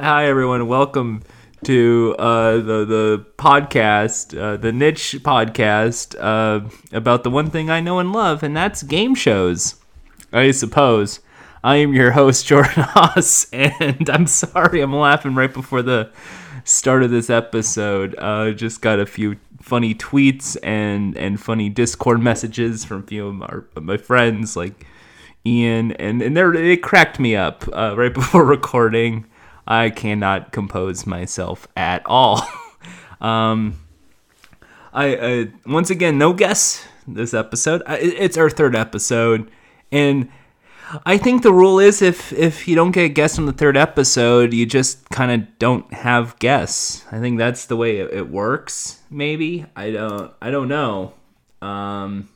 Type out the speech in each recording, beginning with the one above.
Hi everyone, welcome to uh, the the podcast, uh, the niche podcast uh, about the one thing I know and love, and that's game shows. I suppose I am your host Jordan Haas, and I'm sorry I'm laughing right before the start of this episode. Uh, just got a few funny tweets and and funny Discord messages from a few of my, my friends like. Ian and and they it cracked me up uh, right before recording. I cannot compose myself at all. um, I once again no guess this episode. I, it's our third episode, and I think the rule is if if you don't get guests on the third episode, you just kind of don't have guests. I think that's the way it, it works. Maybe I don't I don't know. Um,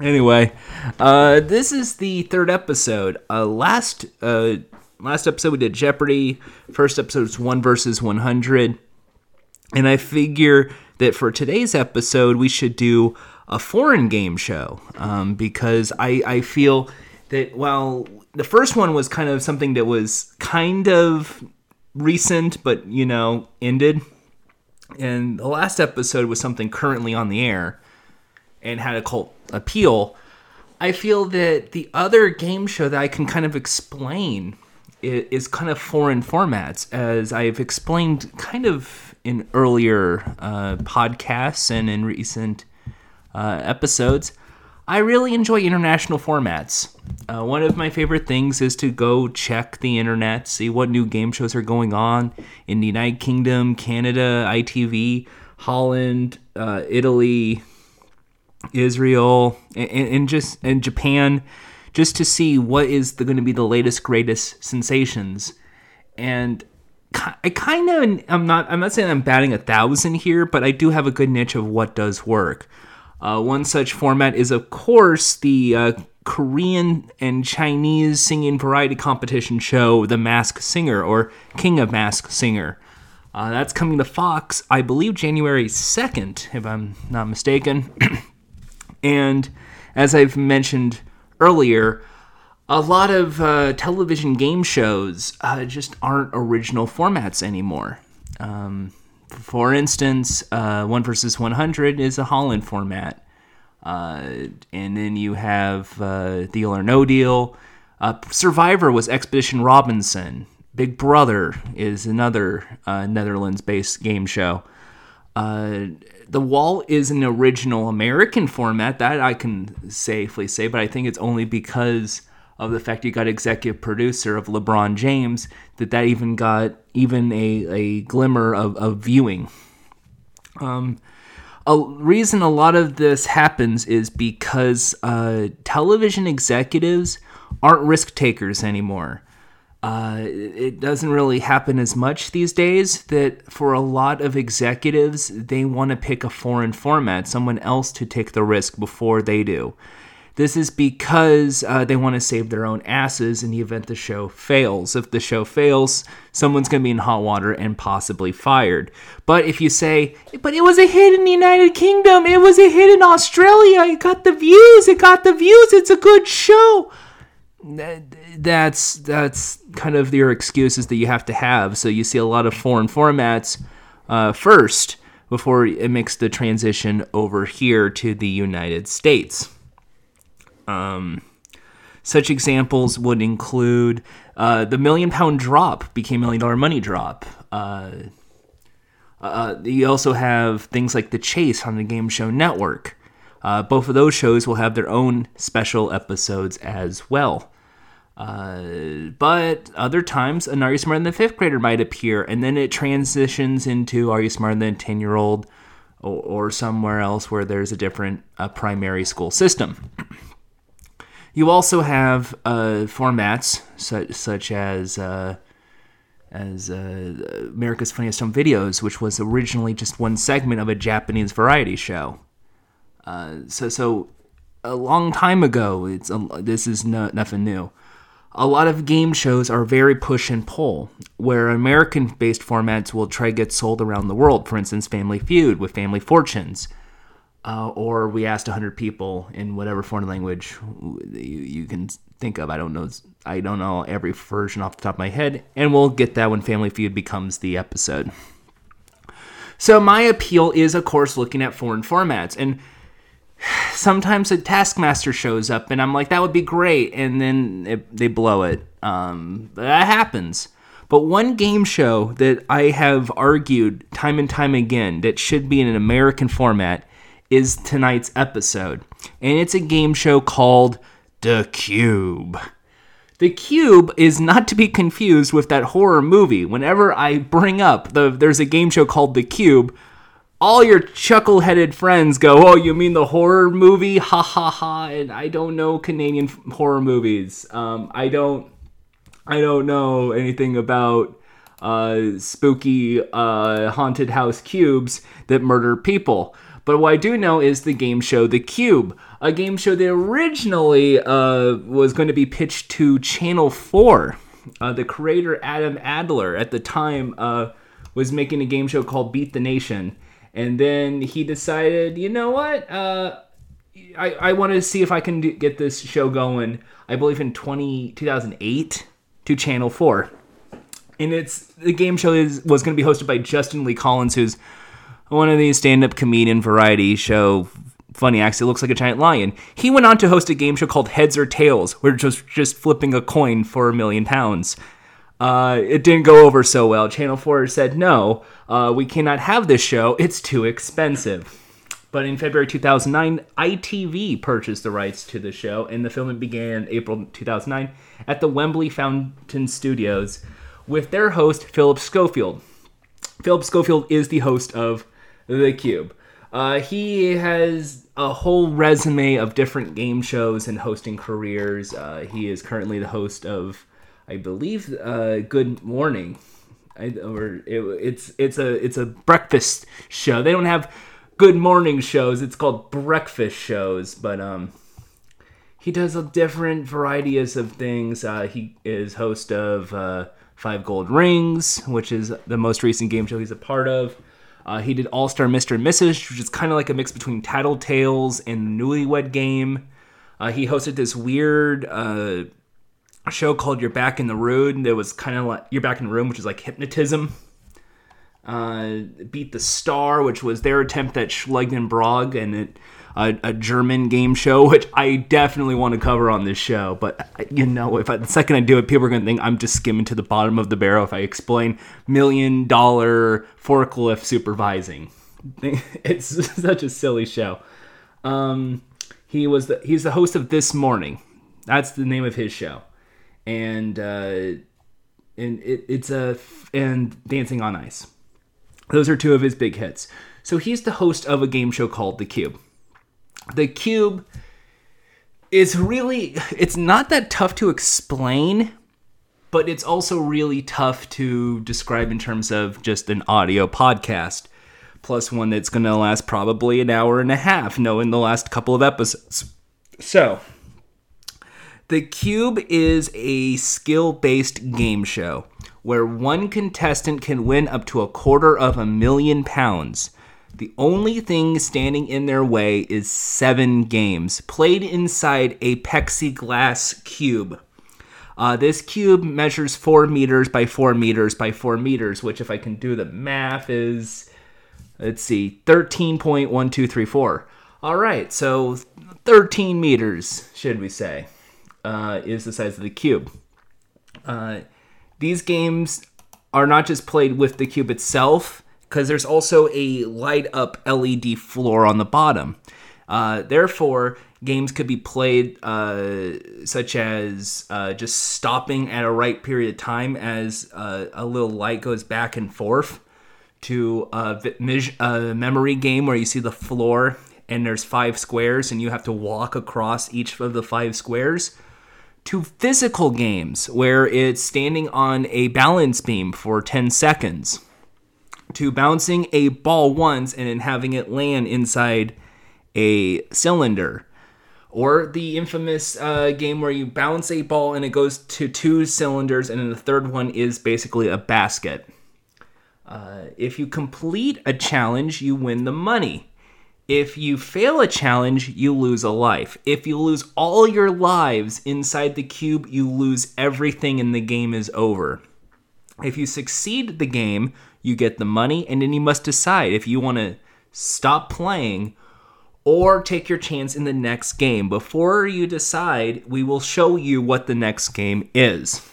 anyway, uh, this is the third episode. Uh, last uh, last episode we did Jeopardy. First episode was one versus one hundred, and I figure that for today's episode we should do a foreign game show um, because I I feel that while the first one was kind of something that was kind of recent but you know ended, and the last episode was something currently on the air and had a cult appeal. I feel that the other game show that I can kind of explain is, kind of foreign formats, as I've explained kind of in earlier uh, podcasts and in recent uh, episodes. I really enjoy international formats. Uh, one of my favorite things is to go check the internet, see what new game shows are going on in the United Kingdom, Canada, ITV, Holland, uh, Italy, Israel, and, and just and Japan, just to see what is going to be the latest, greatest sensations. And I kind of I'm not I'm not saying I'm batting a thousand here, but I do have a good niche of what does work. Uh, one such format is, of course, the uh, Korean and Chinese singing variety competition show, The Mask Singer or King of Mask Singer. Uh, that's coming to Fox, I believe, January 2nd, if I'm not mistaken. and as I've mentioned earlier, a lot of uh, television game shows uh, just aren't original formats anymore. Um, for instance, uh, One versus 100 is a Holland format. Uh, and then you have Deal or No Deal. Survivor was Expedition Robinson. Big Brother is another uh, Netherlands based game show. Uh, the Wall is an original American format, that I can safely say, but I think it's only because of the fact you got executive producer of LeBron James that that even got even a, a glimmer of, of viewing. Um, a reason a lot of this happens is because uh, television executives aren't risk takers anymore. Uh, it doesn't really happen as much these days that for a lot of executives, they want to pick a foreign format, someone else to take the risk before they do. This is because uh, they want to save their own asses in the event the show fails. If the show fails, someone's going to be in hot water and possibly fired. But if you say, but it was a hit in the United Kingdom, it was a hit in Australia, it got the views, it got the views, it's a good show. That's that's kind of your excuses that you have to have. So you see a lot of foreign formats uh, first before it makes the transition over here to the United States. Um, such examples would include uh, the Million Pound Drop became Million Dollar Money Drop. Uh, uh, you also have things like The Chase on the Game Show Network. Uh, both of those shows will have their own special episodes as well. Uh, but other times, an Are You Smarter Than a Fifth Grader might appear, and then it transitions into Are You Smarter Than a 10 Year Old or, or, somewhere else where there's a different uh, primary school system. You also have uh, formats such, such as uh, as uh, America's Funniest Home Videos, which was originally just one segment of a Japanese variety show. So so a long time ago, it's this is no, nothing new. A lot of game shows are very push and pull, where American based formats will try to get sold around the world. For instance, Family Feud with Family Fortunes. uh, or we asked 100 people in whatever foreign language you, you can think of. I don't know. I don't know every version off the top of my head, and we'll get that when Family Feud becomes the episode. So my appeal is, of course, looking at foreign formats, and sometimes a Taskmaster shows up, and I'm like, that would be great, and then it, they blow it. Um, that happens. But one game show that I have argued time and time again that should be in an American format is tonight's episode. And it's a game show called The Cube. The Cube is not to be confused with that horror movie. Whenever I bring up the there's a game show called The Cube, all your chuckle-headed friends go, "Oh, you mean the horror movie? Ha ha ha!" And I don't know Canadian horror movies. Um, I don't I don't know anything about uh, spooky uh, haunted house cubes that murder people. But what I do know is the game show The Cube, a game show that originally uh, was going to be pitched to Channel 4. Uh, the creator, Adam Adler, at the time uh, was making a game show called Beat the Nation. And then he decided, you know what? Uh, I, I want to see if I can do, get this show going, I believe in 20, 2008 to Channel 4. And it's the game show is was going to be hosted by Justin Lee Collins, who's one of these stand-up comedian variety show funny acts. It looks like a giant lion. He went on to host a game show called Heads or Tails, where just just flipping a coin for a million pounds. Uh, it didn't go over so well. Channel 4 said, no, uh, we cannot have this show. It's too expensive. But in February 2009, ITV purchased the rights to the show, and the filming began April 2009 at the Wembley Fountain Studios with their host, Philip Schofield. Philip Schofield is the host of The Cube. Uh, he has a whole resume of different game shows and hosting careers. Uh, he is currently the host of, I believe, uh, Good Morning. I, or it, it's it's a it's a breakfast show. They don't have good morning shows. It's called breakfast shows, but um, he does a different varieties of things. Uh, he is host of uh, Five Gold Rings, which is the most recent game show he's a part of. Uh, he did All Star Mr. and Mrs., which is kind of like a mix between Tattletales and the Newlywed Game. Uh, he hosted this weird uh, show called You're Back in the Room that was kind of like You're Back in the Room, which is like hypnotism. Uh, Beat the Star, which was their attempt at Schlag den Raab, and it a, a, German game show, which I definitely want to cover on this show. But you know, if I, the second I do it, people are going to think I'm just skimming to the bottom of the barrel if I explain million dollar forklift supervising. It's such a silly show. Um, he was the, he's the host of This Morning. That's the name of his show, and uh, and it, it's a and Dancing on Ice. Those are two of his big hits. So he's the host of a game show called The Cube the cube is really it's not that tough to explain but it's also really tough to describe in terms of just an audio podcast plus one that's going to last probably an hour and a half knowing the last couple of episodes so the cube is a skill-based game show where one contestant can win up to a quarter of a million pounds the only thing standing in their way is seven games played inside a plexiglass cube. Uh, this cube measures four meters by four meters by four meters, which, if I can do the math, is let's see, 13.1234. All right, so 13 meters, should we say, uh, is the size of the cube. Uh, these games are not just played with the cube itself, because there's also a light up LED floor on the bottom. Uh, therefore, games could be played uh, such as uh, just stopping at a right period of time as uh, a little light goes back and forth to a, a memory game where you see the floor and there's five squares and you have to walk across each of the five squares to physical games where it's standing on a balance beam for 10 seconds to bouncing a ball once and then having it land inside a cylinder. Or the infamous uh, game where you bounce a ball and it goes to two cylinders, and then the third one is basically a basket. Uh, if you complete a challenge, you win the money. If you fail a challenge, you lose a life. If you lose all your lives inside the cube, you lose everything and the game is over. If you succeed the game, you get the money, and then you must decide if you want to stop playing or take your chance in the next game. Before you decide, we will show you what the next game is.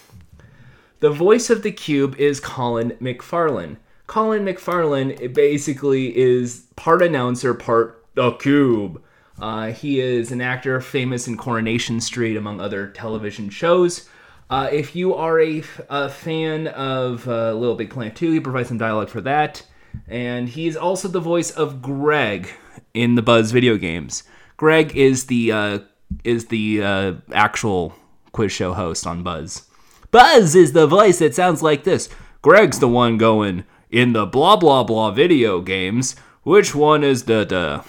The voice of the cube is Colin McFarlane. Colin McFarlane basically is part announcer, part the cube. Uh, he is an actor famous in Coronation Street, among other television shows. Uh, if you are a, a fan of uh, Little Big Planet 2, he provides some dialogue for that. And he's also the voice of Greg in the Buzz video games. Greg is the uh, is the uh, actual quiz show host on Buzz. Buzz is the voice that sounds like this. Greg's the one going in the blah blah blah video games. Which one is the the?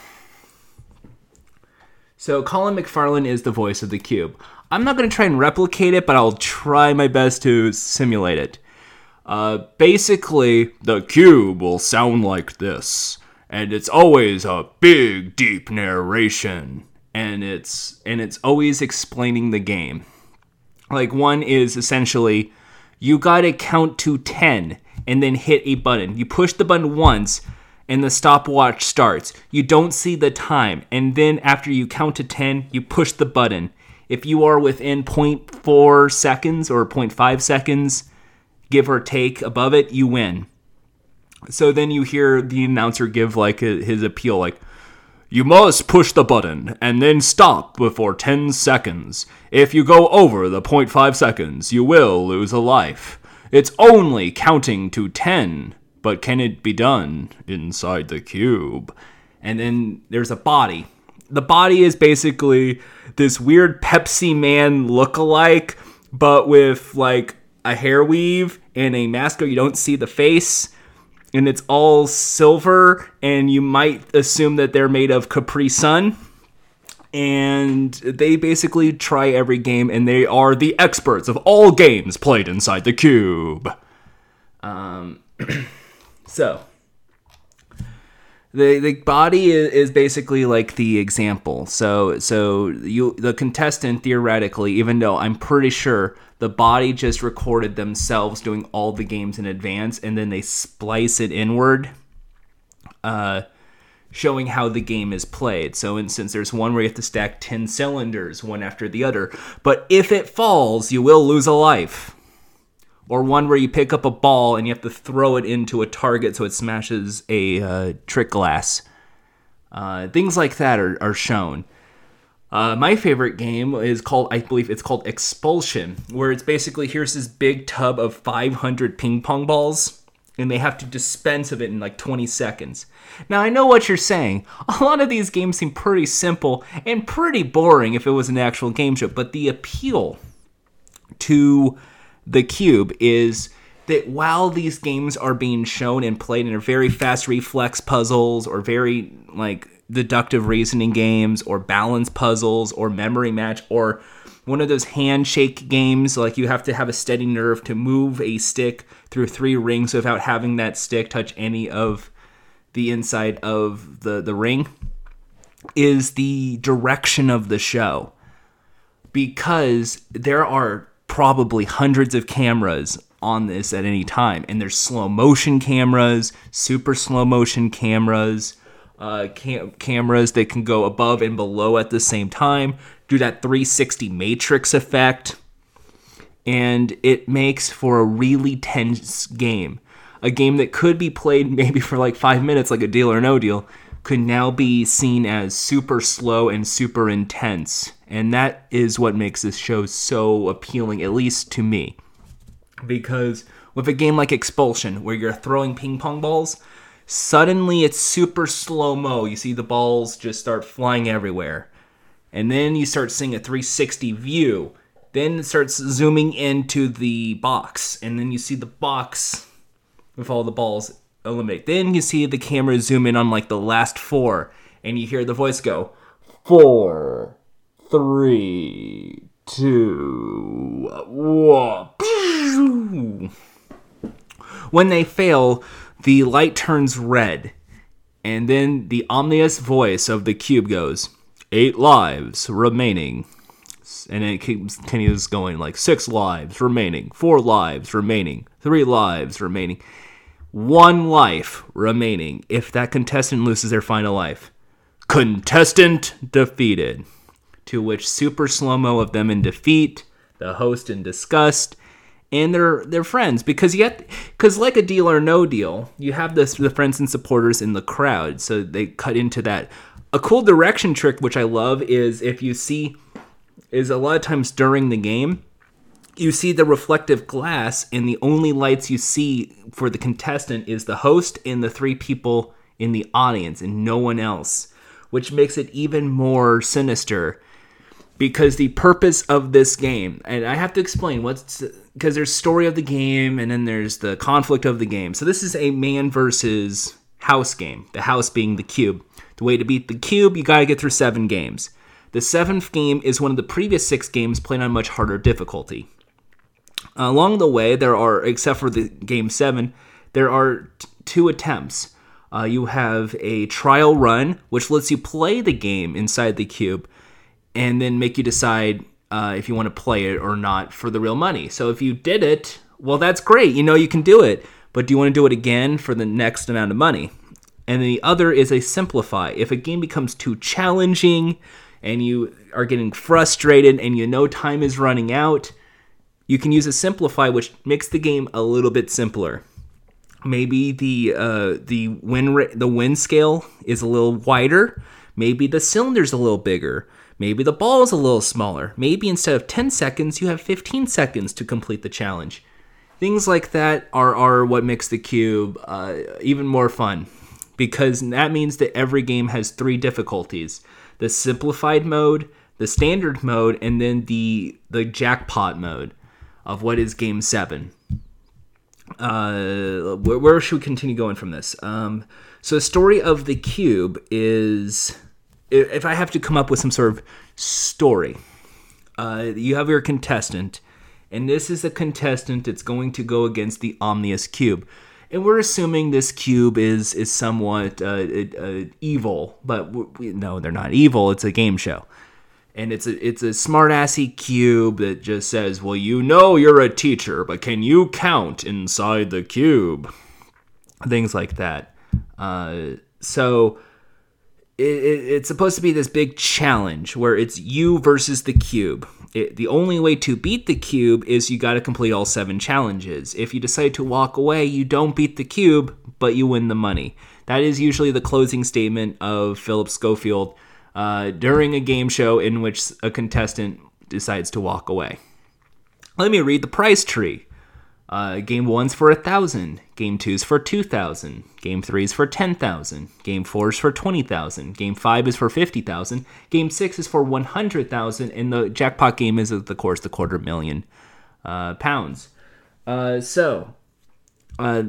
So Colin McFarlane is the voice of the cube. I'm not going to try and replicate it, but I'll try my best to simulate it. Uh, basically, the cube will sound like this, and it's always a big, deep narration, and it's and it's always explaining the game. Like one is essentially, you gotta count to ten and then hit a button. You push the button once, and the stopwatch starts. You don't see the time, and then after you count to ten, you push the button if you are within 0.4 seconds or 0.5 seconds, give or take above it, you win. So then you hear the announcer give like his appeal, like, you must push the button and then stop before 10 seconds. If you go over the 0.5 seconds, you will lose a life. It's only counting to 10, but can it be done inside the cube? And then there's a body. The body is basically this weird Pepsi Man look-alike, but with like a hair weave and a mask. You don't see the face, and it's all silver, and you might assume that they're made of Capri Sun. And they basically try every game, and they are the experts of all games played inside the cube. Um, so the the body is, is basically like the example. So so you the contestant theoretically, even though I'm pretty sure the body just recorded themselves doing all the games in advance, and then they splice it inward, uh, showing how the game is played. So, instance, there's one where you have to stack ten cylinders one after the other, but if it falls, you will lose a life or one where you pick up a ball and you have to throw it into a target so it smashes a uh, trick glass. Uh, things like that are, are shown. Uh, my favorite game is called, I believe it's called Expulsion, where it's basically here's this big tub of 500 ping pong balls, and they have to dispense of it in like 20 seconds. Now, I know what you're saying. A lot of these games seem pretty simple and pretty boring if it was an actual game show, but the appeal to the cube is that while these games are being shown and played in very fast reflex puzzles or very like deductive reasoning games or balance puzzles or memory match or one of those handshake games like you have to have a steady nerve to move a stick through three rings without having that stick touch any of the inside of the the ring is the direction of the show because there are probably hundreds of cameras on this at any time. And there's slow motion cameras, super slow motion cameras, uh, cam- cameras that can go above and below at the same time, do that 360 matrix effect. And it makes for a really tense game. A game that could be played maybe for like five minutes, like a deal or no deal, could now be seen as super slow and super intense. And that is what makes this show so appealing, at least to me. Because with a game like Expulsion, where you're throwing ping pong balls, suddenly it's super slow mo. You see the balls just start flying everywhere. And then you start seeing a 360 view. Then it starts zooming into the box. And then you see the box with all the balls eliminate. Then you see the camera zoom in on like the last four. And you hear the voice go, four three, two, one. When they fail, the light turns red, And then the ominous voice of the cube goes, Eight lives remaining. And it keeps, continues going like six lives remaining, four lives remaining, three lives remaining, one life remaining if that contestant loses their final life. Contestant defeated. To which super slow mo of them in defeat, the host in disgust, and they're they're friends because yet because like a deal or no deal, you have this the friends and supporters in the crowd, so they cut into that. A cool direction trick which I love is if you see is a lot of times during the game you see the reflective glass and the only lights you see for the contestant is the host and the three people in the audience and no one else which makes it even more sinister because the purpose of this game and i have to explain what's because there's story of the game and then there's the conflict of the game. So this is a man versus house game the house being the cube the way to beat the cube you got to get through seven games the seventh game is one of the previous six games played on much harder difficulty along the way there are except for the game seven there are t- two attempts uh, you have a trial run which lets you play the game inside the cube and then make you decide uh, if you want to play it or not for the real money. So if you did it, well, that's great. You know you can do it. But do you want to do it again for the next amount of money? And the other is a simplify. If a game becomes too challenging and you are getting frustrated and you know time is running out, you can use a simplify, which makes the game a little bit simpler. Maybe the uh, the win ra- the win scale is a little wider. Maybe the cylinder's a little bigger. Maybe the ball is a little smaller. Maybe instead of 10 seconds, you have 15 seconds to complete the challenge. Things like that are, are what makes the cube uh, even more fun because that means that every game has three difficulties the simplified mode, the standard mode, and then the, the jackpot mode of what is game seven. Uh, where, where should we continue going from this? Um, so, the story of the cube is if I have to come up with some sort of story, uh, you have your contestant, and this is a contestant that's going to go against the Omnius Cube. And we're assuming this cube is is somewhat uh, uh, evil, but we, no, they're not evil. It's a game show, and it's a it's a smartassy cube that just says, "Well, you know you're a teacher, but can you count inside the cube?" Things like that. Uh, so it, it's supposed to be this big challenge where it's you versus the cube. It, the only way to beat the cube is you got to complete all seven challenges. If you decide to walk away, you don't beat the cube, but you win the money. That is usually the closing statement of Philip Schofield uh, during a game show in which a contestant decides to walk away. Let me read the price tree. Uh, game one's for a thousand. Game two's for two thousand. Game three's for ten thousand. Game four's for twenty thousand. Game five is for fifty thousand. Game six is for one hundred thousand. And the jackpot game is, of course, the quarter million uh, pounds. Uh, so, uh,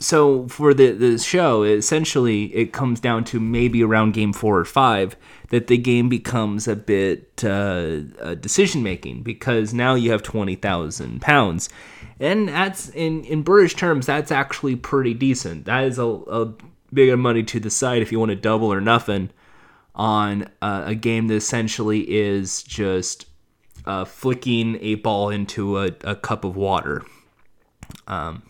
so for the the show, essentially, it comes down to maybe around game four or five that the game becomes a bit uh, decision making because now you have twenty thousand pounds and that's in in British terms, that's actually pretty decent. That is a, a big money to decide if you want to double or nothing on uh, a game that essentially is just uh, flicking a ball into a, a cup of water. Um,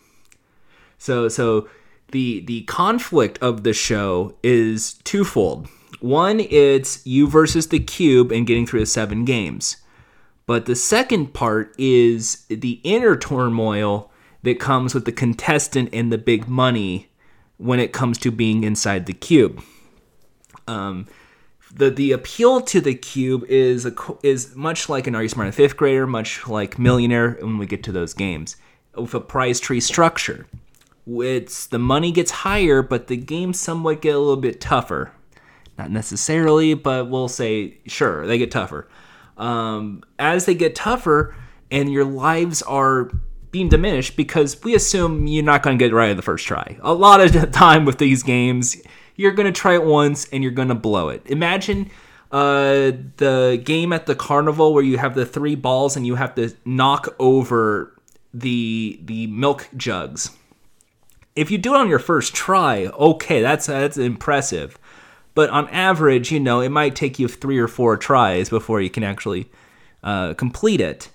so so the the conflict of the show is twofold. One, it's you versus the cube and getting through the seven games. But the second part is the inner turmoil that comes with the contestant and the big money when it comes to being inside the cube. Um, the the appeal to the cube is a, is much like an Are You Smart in Fifth Grader, much like Millionaire when we get to those games, with a prize tree structure. It's the money gets higher, but the games somewhat get a little bit tougher. Not necessarily, but we'll say sure they get tougher um, as they get tougher and your lives are being diminished because we assume you're not going to get it right on the first try. A lot of the time with these games, you're going to try it once and you're going to blow it. Imagine uh, the game at the carnival where you have the three balls and you have to knock over the the milk jugs. If you do it on your first try, okay, that's that's impressive. But on average, you know, it might take you three or four tries before you can actually uh, complete it.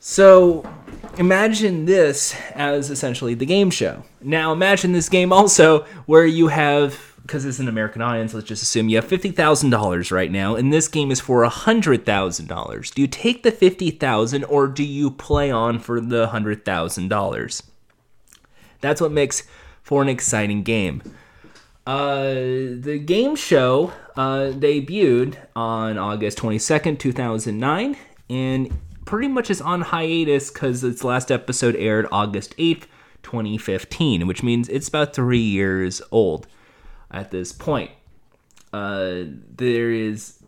So imagine this as essentially the game show. Now imagine this game also where you have because it's an American audience, let's just assume you have fifty thousand dollars right now, and this game is for hundred thousand dollars. Do you take the fifty thousand or do you play on for the hundred thousand dollars? That's what makes for an exciting game. Uh, the game show uh, debuted on August 22nd, 2009, and pretty much is on hiatus because its last episode aired August 8th, 2015, which means it's about three years old at this point. Uh, there is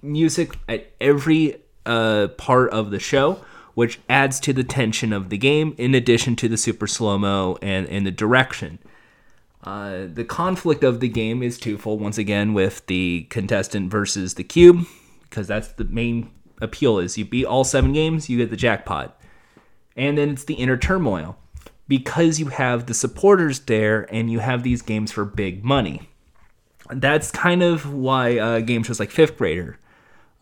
music at every uh, part of the show, which adds to the tension of the game, in addition to the super slow mo and, and the direction. Uh, the conflict of the game is twofold. Once again, with the contestant versus the cube, because that's the main appeal. Is you beat all seven games, you get the jackpot, and then it's the inner turmoil because you have the supporters there and you have these games for big money. That's kind of why uh, game shows like Fifth Grader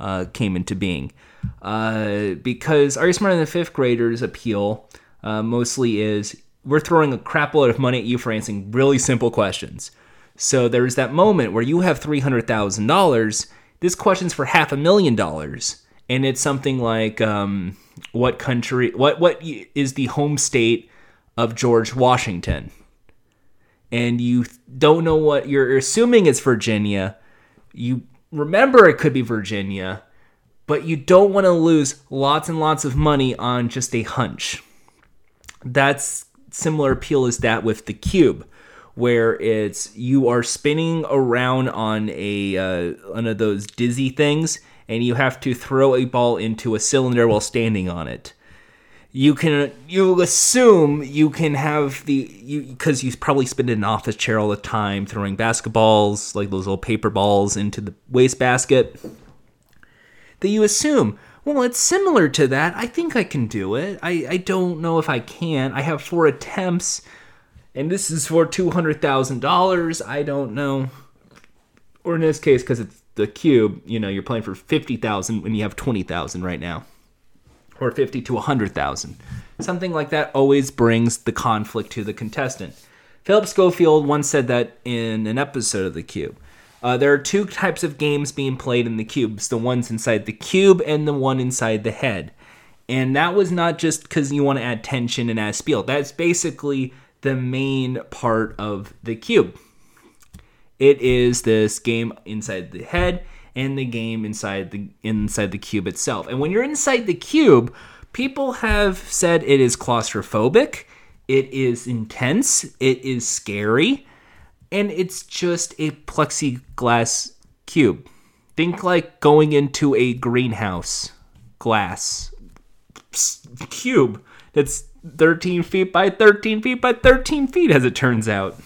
uh, came into being. Uh, because Are You Smarter Than Fifth Graders appeal uh, mostly is we're throwing a crap load of money at you for answering really simple questions. So there's that moment where you have $300,000. This question's for half a million dollars. And it's something like um, what country, what, what is the home state of George Washington? And you don't know what you're assuming it's Virginia. You remember it could be Virginia, but you don't want to lose lots and lots of money on just a hunch. That's similar appeal as that with the cube where it's you are spinning around on a uh, one of those dizzy things and you have to throw a ball into a cylinder while standing on it you can you assume you can have the you because you probably spend in an office chair all the time throwing basketballs like those little paper balls into the wastebasket that you assume well, it's similar to that. I think I can do it. I, I don't know if I can. I have four attempts, and this is for $200,000. I don't know. Or in this case, because it's the cube, you know, you're playing for 50000 when you have 20000 right now. Or 50 to 100000 Something like that always brings the conflict to the contestant. Philip Schofield once said that in an episode of The Cube. Uh, there are two types of games being played in the cubes the ones inside the cube and the one inside the head. And that was not just because you want to add tension and add spiel. That's basically the main part of the cube. It is this game inside the head and the game inside the inside the cube itself. And when you're inside the cube, people have said it is claustrophobic, it is intense, it is scary and it's just a plexiglass cube. Think like going into a greenhouse glass cube that's 13 feet by 13 feet by 13 feet, as it turns out.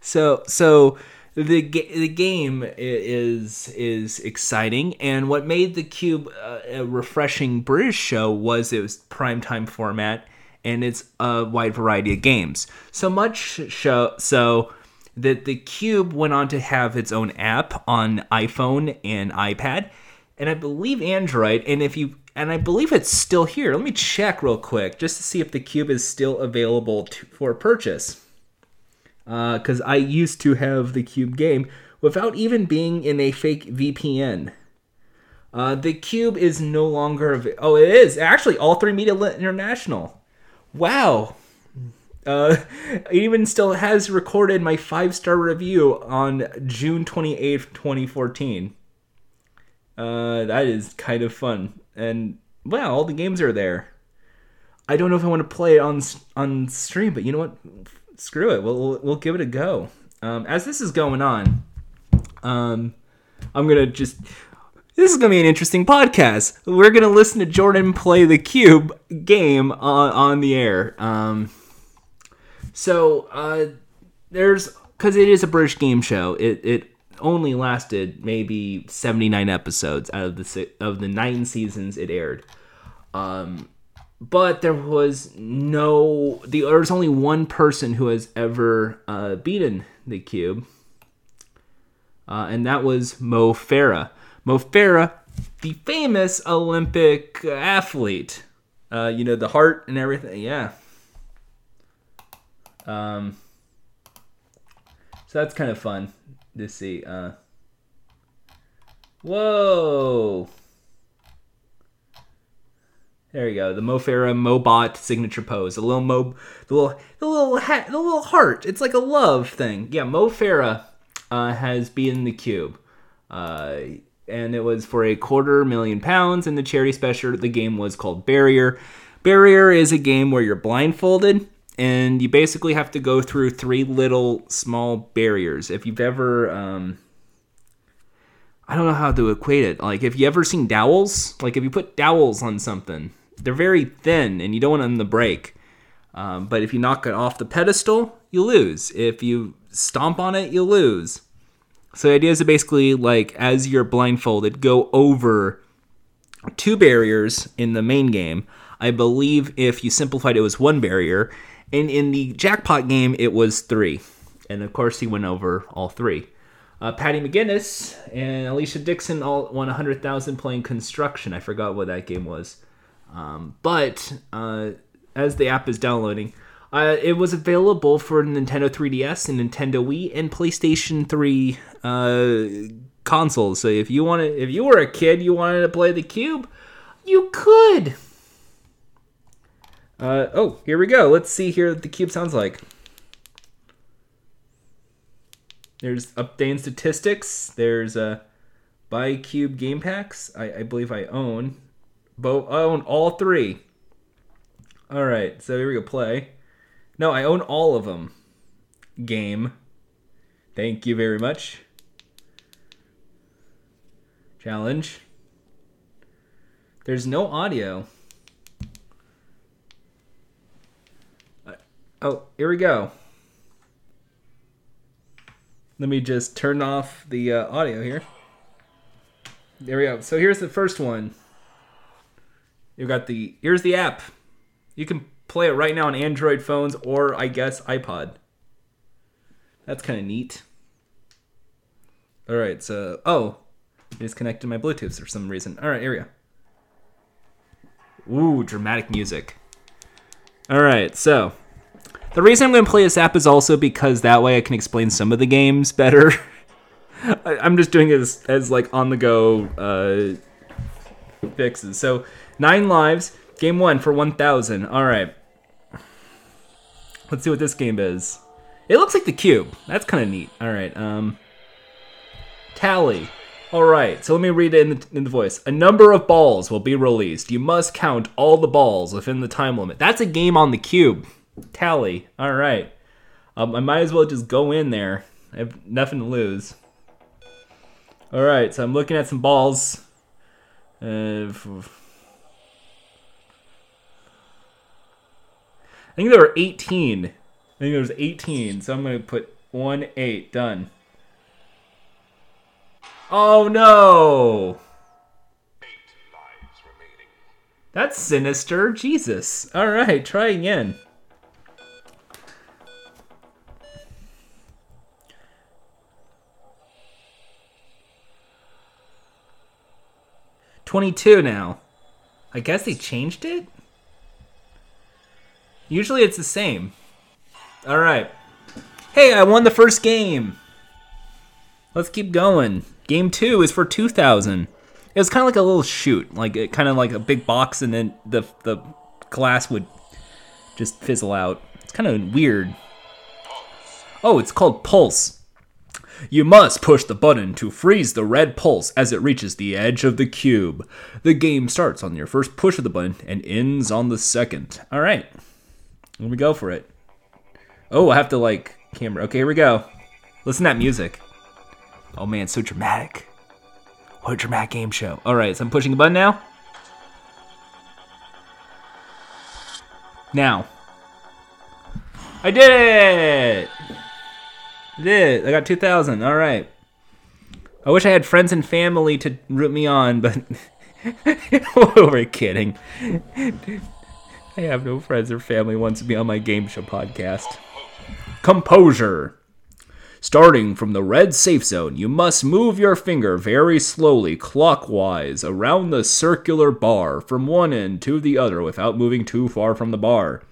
So, so the the game is is exciting, and what made the Cube uh, a refreshing British show was it was primetime format and it's a wide variety of games. So much show, so that the Cube went on to have its own app on iPhone and iPad, and I believe Android. And if you and I believe it's still here. Let me check real quick just to see if the Cube is still available to, for purchase. Because uh, I used to have the Cube game without even being in a fake VPN. Uh, the Cube is no longer. Av- oh, it is actually All3Media International. Wow. Uh, even still has recorded my five star review on June 28th, 2014. Uh, that is kind of fun. And, wow, all the games are there. I don't know if I want to play it on on stream, but you know what? Screw it. We'll, we'll, we'll give it a go. Um, as this is going on, um, I'm to just this is going to be an interesting podcast. We're going to listen to Jordan play the cube game on, on the air. Um, so uh, there's because it is a British game show. It it only lasted maybe 79 episodes out of the of the nine seasons it aired. Um, but there was no the there's only one person who has ever uh, beaten the cube uh, and that was mo farah mo farah the famous olympic athlete uh, you know the heart and everything yeah um so that's kind of fun to see uh whoa there you go. The Mo Farah Mobot signature pose. The little Mo, the little, the little hat, the little heart. It's like a love thing. Yeah, Mo Farah uh, has been in the cube, uh, and it was for a quarter million pounds. And the charity special, the game was called Barrier. Barrier is a game where you're blindfolded, and you basically have to go through three little small barriers. If you've ever um, I don't know how to equate it. Like, if you ever seen dowels, like if you put dowels on something, they're very thin and you don't want them to break. Um, but if you knock it off the pedestal, you lose. If you stomp on it, you lose. So the idea is to basically, like, as you're blindfolded, go over two barriers in the main game. I believe if you simplified it was one barrier. And in the jackpot game, it was three. And of course, he went over all three. Uh, Paddy McGuinness and Alesha Dixon all won 100,000 playing Construction. I forgot what that game was. Um, but uh, as the app is downloading, uh, it was available for Nintendo 3DS and Nintendo Wii and PlayStation 3 uh, consoles. So if you wanted, if you were a kid, you wanted to play the Cube, you could. Uh, oh, here we go. Let's see here what the Cube sounds like. There's updating statistics. There's uh, buy Cube game packs. I, I believe I own. Both I own all three. All right, so here we go. Play. No, I own all of them. Game. Thank you very much. Challenge. There's no audio. Uh, oh, here we go. Let me just turn off the uh, audio here. There we go. So here's the first one. You've got the here's the app. You can play it right now on Android phones or I guess iPod. That's kind of neat. All right, so oh, I disconnected my Bluetooth for some reason. All right, here we go. Ooh, dramatic music. All right, so the reason I'm going to play this app is also because that way I can explain some of the games better. I'm just doing it as, as like on the go uh, fixes. So Nine lives. Game one for 1,000. All right. Let's see what this game is. It looks like the cube. That's kind of neat. All right. Um, tally. All right. So let me read it in the, in the voice. A number of balls will be released. You must count all the balls within the time limit. That's a game on the cube. Tally. All right. Um, I might as well just go in there. I have nothing to lose. All right. So I'm looking at some balls. Uh, think there were 18. I think there was 18. So I'm going to put 1 8. Done. Oh no! That's sinister. Jesus. All right, try again. Twenty-two now. I guess they changed it. Usually it's the same. All right. Hey, I won the first game. Let's keep going. Game two is for 2,000. It was kind of like a little shoot, like it kind of like a big box, and then the the glass would just fizzle out. It's kind of weird. Oh, it's called Pulse. You must push the button to freeze the red pulse as it reaches the edge of the cube. The game starts on your first push of the button and ends on the second. All right. Let me go for it. Oh, I have to like camera. Okay, here we go. Listen to that music. Oh man, so dramatic. What a dramatic game show. All right, so I'm pushing a button now. Now. I did it! I did. I got 2,000. All right. I wish I had friends and family to root me on, but we're kidding. I have no friends or family wants to be on my game show podcast. Composure. Starting from the red safe zone, you must move your finger very slowly clockwise around the circular bar from one end to the other without moving too far from the bar.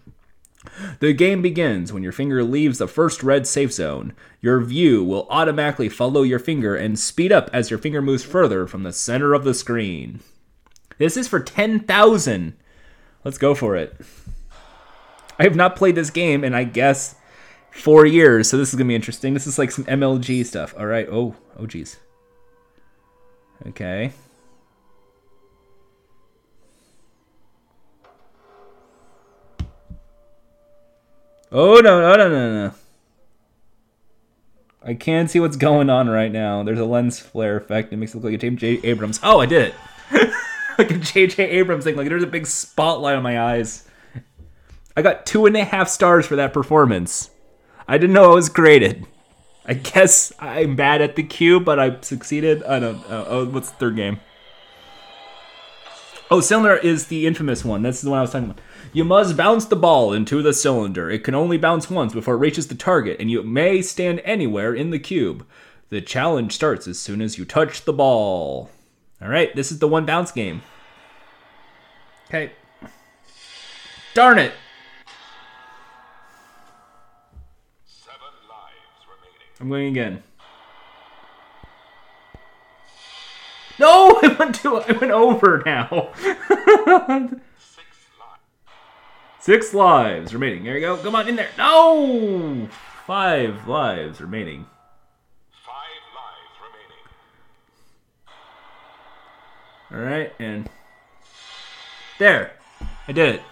The game begins when your finger leaves the first red safe zone. Your view will automatically follow your finger and speed up as your finger moves further from the center of the screen. This is for 10,000. Let's go for it. I have not played this game in, I guess, four years, so this is to be interesting. This is like some MLG stuff. All right. Oh, oh, geez. Okay. Oh no no no no no! I can't see what's going on right now. There's a lens flare effect. It makes it look like a James J. Abrams. Oh, I did it! like a J.J. Abrams thing. Like there's a big spotlight on my eyes. I got two and a half stars for that performance. I didn't know I was graded. I guess I'm bad at the cube, but I succeeded. I don't. know. oh, what's the third game? Oh, cylinder is the infamous one. That's the one I was talking about. You must bounce the ball into the cylinder. It can only bounce once before it reaches the target, and you may stand anywhere in the cube. The challenge starts as soon as you touch the ball. All right, this is the one bounce game. Okay. Darn it. Seven lives remaining. I'm going again. No, I went to I went over now. Six lives. Six lives remaining. There you go. Come on in there. No, five lives remaining. Five lives remaining. All right, and there, I did it.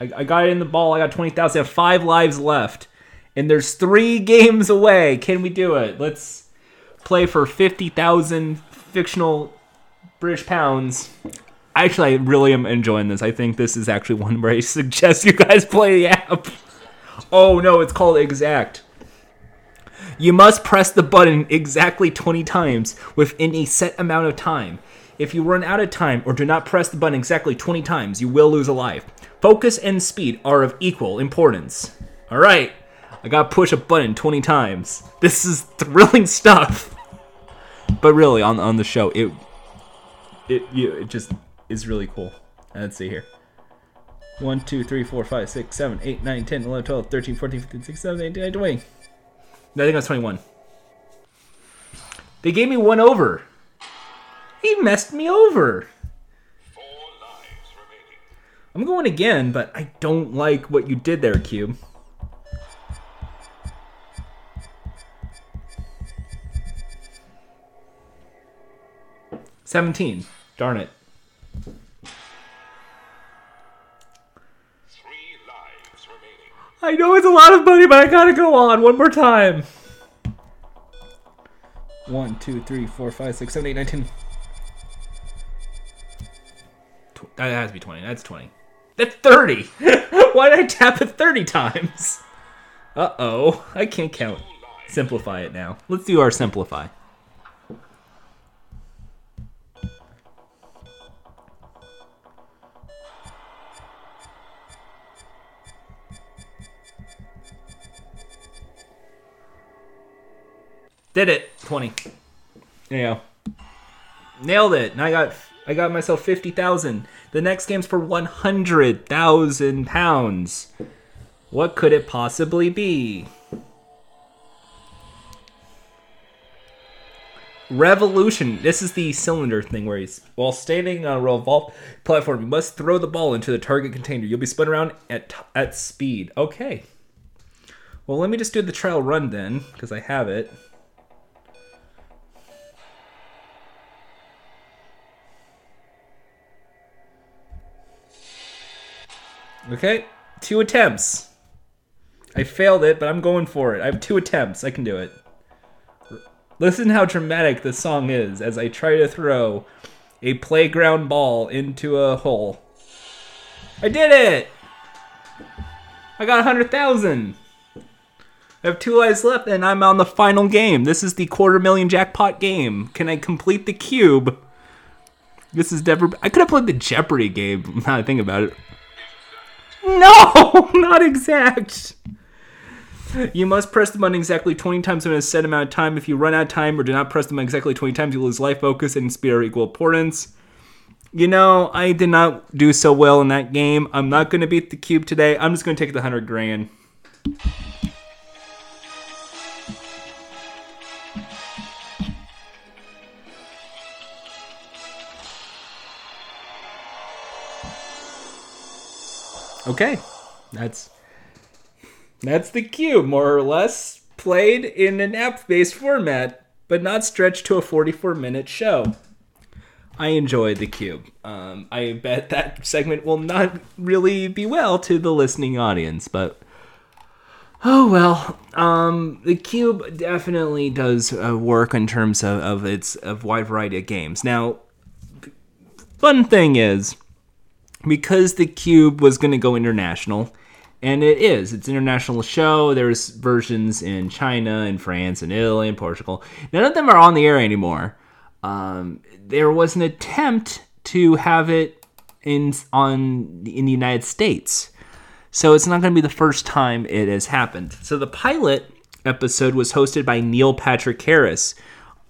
I, I got it in the ball. I got twenty thousand. I have five lives left, and there's three games away. Can we do it? Let's play for fifty thousand fictional British pounds. Actually, I really am enjoying this. I think this is actually one where I suggest you guys play the app. Oh no, it's called Exact. You must press the button exactly 20 times within a set amount of time. If you run out of time or do not press the button exactly 20 times, you will lose a life. Focus and speed are of equal importance. Alright, I gotta push a button 20 times. This is thrilling stuff. But really, on, on the show, it it you, it just is really cool. Let's see here. 1, 2, 3, 4, 5, 6, 7, 8, 9, 10, 11, 12, 13, 14, 15, 16, 17, 18, 19, 20. I think that's 21. They gave me one over. He messed me over. Four lives remaining. I'm going again, but I don't like what you did there, Cube. Seventeen. Darn it. Three lives remaining. I know it's a lot of money, but I gotta go on one more time. One, two, three, four, five, six, seven, eight, nine, ten. Tw- That has to be 20. That's 20. That's 30. Why did I tap it 30 times? Uh oh. I can't count. Simplify it now. Let's do our simplify. Did it. 20. There you go. Nailed it. And I got I got myself 50,000. The next game's for 100,000 pounds. What could it possibly be? Revolution. This is the cylinder thing where he's while standing on a revolve platform, you must throw the ball into the target container. You'll be spun around at at speed. Okay. Well, let me just do the trial run then, because I have it. Okay, two attempts. I failed it, but I'm going for it. I have two attempts. I can do it. Listen how dramatic the song is as I try to throw a playground ball into a hole. I did it! I got 100,000. I have two lives left and I'm on the final game. This is the quarter million jackpot game. Can I complete the cube? This is never. I could have played the Jeopardy game now I think about it. no, not exact. You must press the button exactly 20 times in a set amount of time. If you run out of time or do not press the button exactly 20 times, you lose life focus and speed are equal importance. You know, I did not do so well in that game. I'm not going to beat the cube today. I'm just going to take the 100 grand. Okay, that's that's the cube, more or less, played in an app-based format, but not stretched to a 44-minute show. I enjoy the cube. Um, I bet that segment will not really be well to the listening audience, but oh well. Um, the cube definitely does uh, work in terms of, of its of wide variety of games. Now, fun thing is because the cube was going to go international and it is it's an international show there's versions in china and france and italy and portugal none of them are on the air anymore. Um, there was an attempt to have it in on in the united states so it's not going to be the first time it has happened. So the pilot episode was hosted by neil patrick harris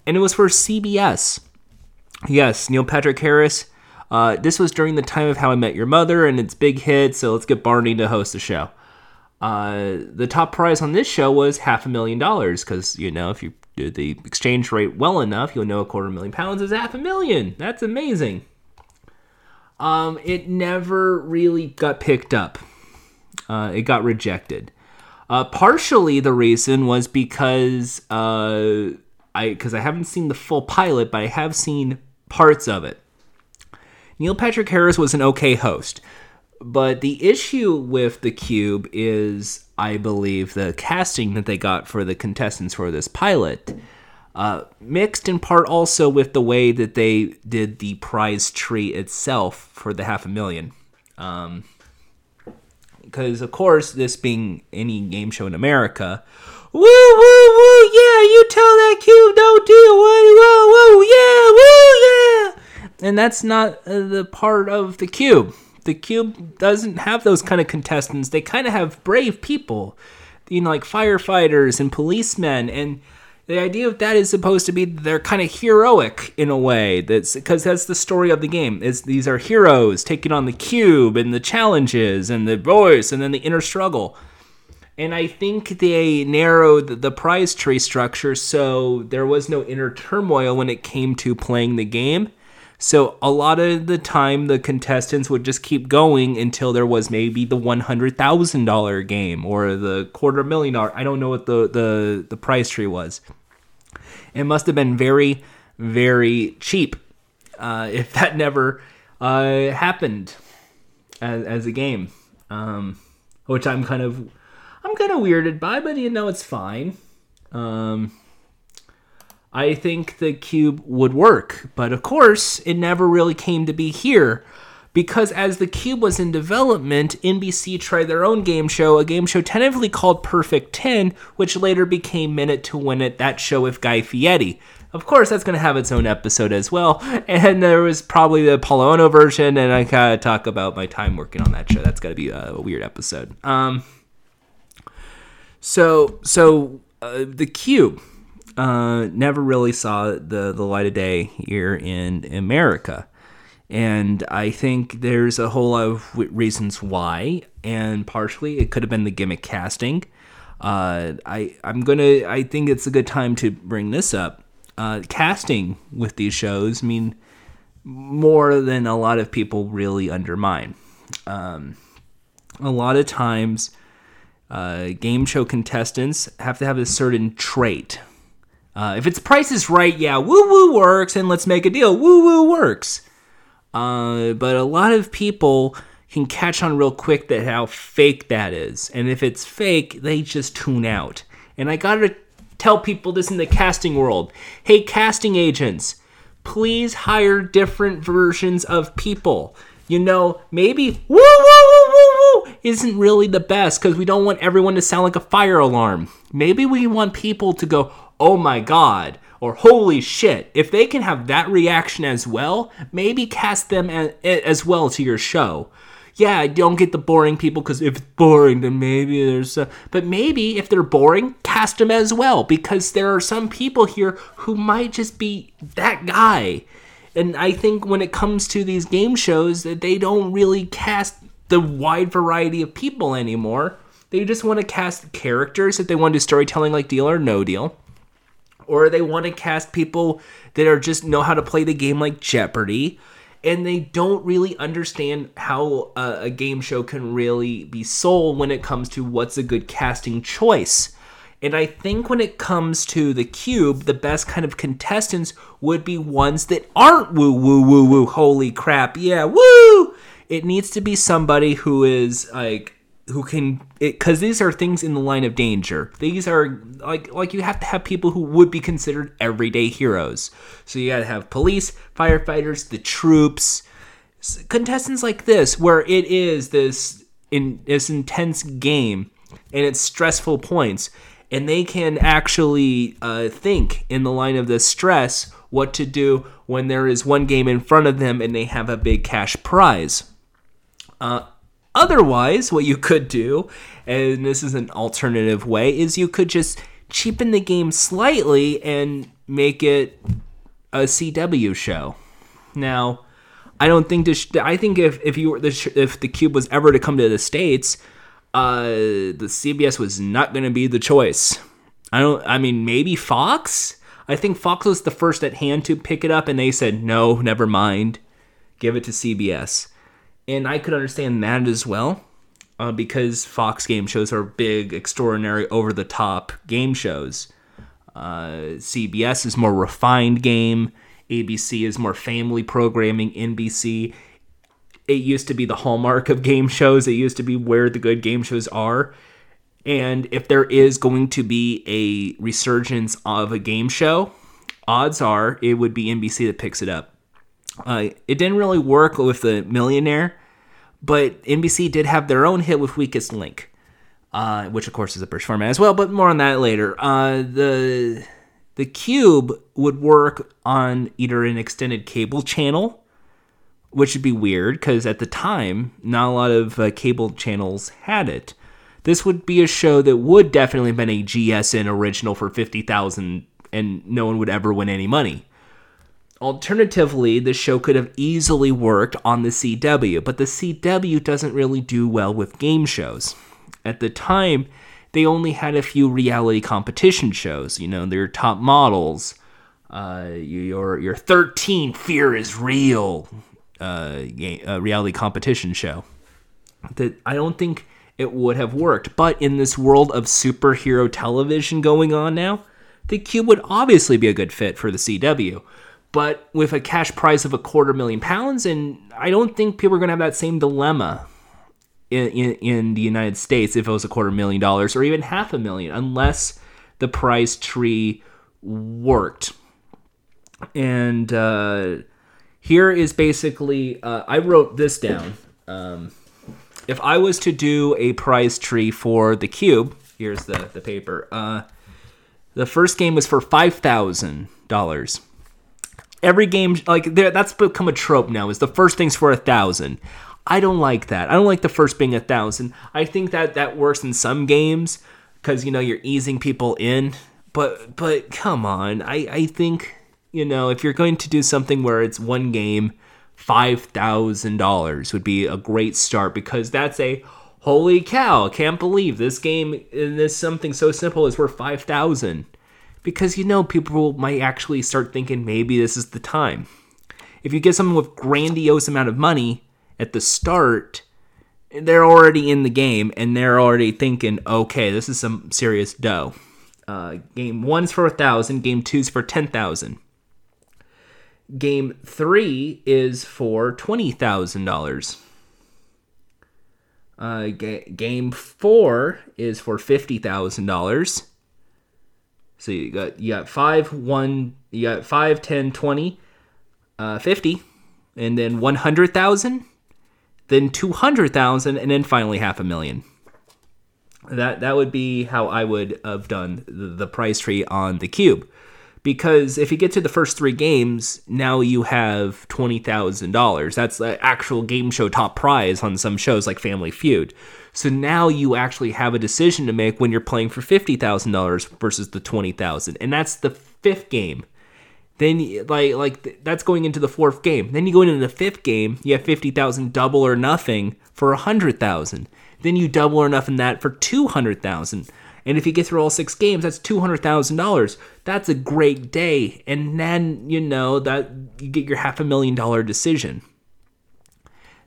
and it was for cbs yes neil patrick harris uh, this was during the time of How I Met Your Mother and its big hit, so let's get Barney to host the show. Uh, the top prize on this show was half a million dollars because, you know, if you do the exchange rate well enough, you'll know a quarter million pounds is half a million. That's amazing. Um, it never really got picked up, uh, it got rejected. Uh, partially the reason was because uh, I because I haven't seen the full pilot, but I have seen parts of it. Neil Patrick Harris was an okay host. But the issue with The Cube is, I believe, the casting that they got for the contestants for this pilot. Uh, mixed in part also with the way that they did the prize tree itself for the half a million. Um, because, of course, this being any game show in America, woo, woo, woo, yeah, you tell that cube don't do woo, woo, woo, yeah, woo, yeah. And that's not uh, the part of the cube. The cube doesn't have those kind of contestants. They kind of have brave people, you know, like firefighters and policemen. And the idea of that is supposed to be they're kind of heroic in a way. That's because that's the story of the game. Is these are heroes taking on the cube and the challenges and the voice and then the inner struggle. And I think they narrowed the prize tree structure so there was no inner turmoil when it came to playing the game. So a lot of the time, the contestants would just keep going until there was maybe the one hundred thousand dollar game or the quarter million dollar. I don't know what the the the prize tree was. It must have been very very cheap uh, if that never uh, happened as, as a game, um, which I'm kind of I'm kind of weirded by, but you know it's fine. Um, I think the cube would work, but of course, it never really came to be here because as the cube was in development, NBC tried their own game show, a game show tentatively called Perfect 10, which later became Minute to Win It, that show with Guy Fieri. Of course, that's going to have its own episode as well. And there was probably the Apolo Ohno version, and I kind of talk about my time working on that show. That's got to be a, a weird episode. Um, so, so uh, the cube uh, never really saw the, the light of day here in America. And I think there's a whole lot of reasons why, and partially it could have been the gimmick casting. Uh, I I'm gonna I think it's a good time to bring this up. Uh, casting with these shows mean more than a lot of people really undermine. Um, a lot of times, uh, game show contestants have to have a certain trait uh, if it's Price is Right, yeah, woo woo works, and let's make a deal. Woo woo works. Uh, but a lot of people can catch on real quick that how fake that is, and if it's fake, they just tune out. And I gotta tell people this in the casting world. Hey, casting agents, please hire different versions of people. You know, maybe woo woo woo woo woo isn't really the best because we don't want everyone to sound like a fire alarm. Maybe we want people to go, oh my god, or holy shit. If they can have that reaction as well, maybe cast them as, well to your show. yeah, don't get the boring people because if it's boring, then maybe there's. A, but maybe if they're boring, cast them as well because there are some people here who might just be that guy. And I think when it comes to these game shows, that they don't really cast the wide variety of people anymore. They just want to cast characters if they want to do storytelling like Deal or No Deal or they want to cast people that are just know how to play the game like Jeopardy and they don't really understand how a, a game show can really be sold when it comes to what's a good casting choice. And I think when it comes to the cube, the best kind of contestants would be ones that aren't woo woo woo woo. Holy crap! Yeah, woo! It needs to be somebody who is like who can because these are things in the line of danger. These are like like you have to have people who would be considered everyday heroes. So you gotta have police firefighters the troops contestants like this where it is this in this intense game and it's stressful points and they can actually uh, think in the line of the stress what to do when there is one game in front of them and they have a big cash prize Otherwise, what you could do, and this is an alternative way, is you could just cheapen the game slightly and make it a CW show. Now, I don't think this. I think if if you were the if the cube was ever to come to the states, uh, the CBS was not going to be the choice. I don't. I mean, maybe Fox. I think Fox was the first at hand to pick it up, and they said no, never mind, give it to CBS and I could understand that as well, uh, because Fox game shows are big, extraordinary, over the top game shows. Uh, CBS is more refined game. ABC is more family programming. NBC, it used to be the hallmark of game shows. It used to be where the good game shows are. And if there is going to be a resurgence of a game show, odds are it would be NBC that picks it up. Uh, it didn't really work with the Millionaire, but NBC did have their own hit with Weakest Link, uh, which of course is a British format as well. But more on that later. Uh, the the Cube would work on either an extended cable channel, which would be weird because at the time not a lot of uh, cable channels had it. This would be a show that would definitely have been a GSN original for fifty thousand, and no one would ever win any money. Alternatively, the show could have easily worked on the CW, but the CW doesn't really do well with game shows. At the time, they only had a few reality competition shows. You know, their top models, uh, your your 13 Fear is Real uh, uh, reality competition show. That I don't think it would have worked. But in this world of superhero television going on now, the Cube would obviously be a good fit for the CW but with a cash prize of a quarter million pounds, and I don't think people are going to have that same dilemma in, in, in the United States if it was a quarter million dollars or even half a million, unless the prize tree worked. And uh, here is basically, uh, I wrote this down. Um, if I was to do a prize tree for the cube, here's the, the paper. Uh, the first game was for five thousand dollars every game like that's become a trope now is the first thing's for a thousand. I don't like that. I don't like the first being a thousand. I think that that works in some games because you know you're easing people in. But but come on. I i think you know if you're going to do something where it's one game five thousand dollars would be a great start because that's a holy cow can't believe this game in this something so simple is worth five thousand because you know people might actually start thinking maybe this is the time. If you get someone with grandiose amount of money at the start, they're already in the game and they're already thinking, okay, this is some serious dough. Uh, game one's for a thousand, game two's for ten thousand. Game three is for twenty thousand dollars. Uh, ga- game four is for fifty thousand dollars. So you got you got five, one, you got five, 10, 20, uh, 50, and then 100,000, then 200,000, and then finally half a million. That that would be how I would have done the, the price tree on the cube. Because if you get to the first three games, now you have twenty thousand dollars. That's the actual game show top prize on some shows like Family Feud. So now you actually have a decision to make when you're playing for fifty thousand dollars versus the twenty thousand, and that's the fifth game. Then like like that's going into the fourth game. Then you go into the fifth game, you have fifty thousand double or nothing for a hundred thousand. Then you double or nothing that for two hundred thousand. And if you get through all six games, that's two hundred thousand dollars. That's a great day. And then you know that you get your half a million dollar decision.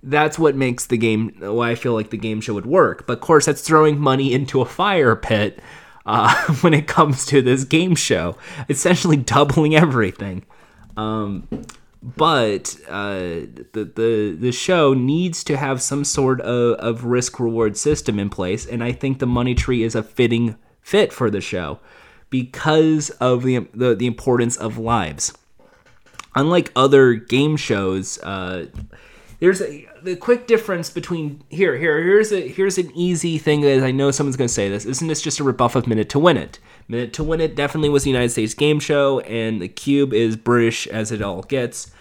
That's what makes the game. Why I feel like the game show would work. But of course, that's throwing money into a fire pit uh, when it comes to this game show. Essentially doubling everything. Um, but uh, the, the the show needs to have some sort of, of risk reward system in place, and I think the money tree is a fitting fit for the show because of the the, the importance of lives. Unlike other game shows, uh, there's a the quick difference between here here here's a here's an easy thing that I know someone's going to say this isn't this just a rebuff of Minute to Win It Minute to Win It definitely was the United States game show and the Cube is British as it all gets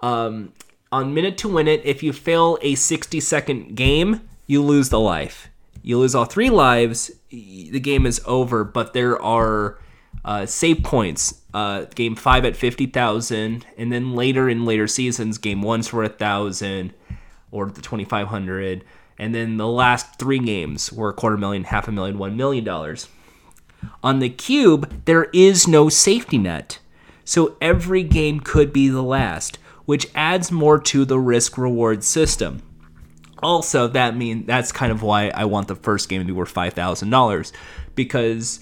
um, on Minute to Win It if you fail a 60 second game you lose the life you lose all three lives the game is over but there are uh, save points. Uh, game five at fifty thousand, and then later in later seasons, game one's for a thousand or the twenty five hundred, and then the last three games were a quarter million, half a million, one million dollars. On the cube, there is no safety net, so every game could be the last, which adds more to the risk reward system also that mean that's kind of why I want the first game to be worth five thousand dollars because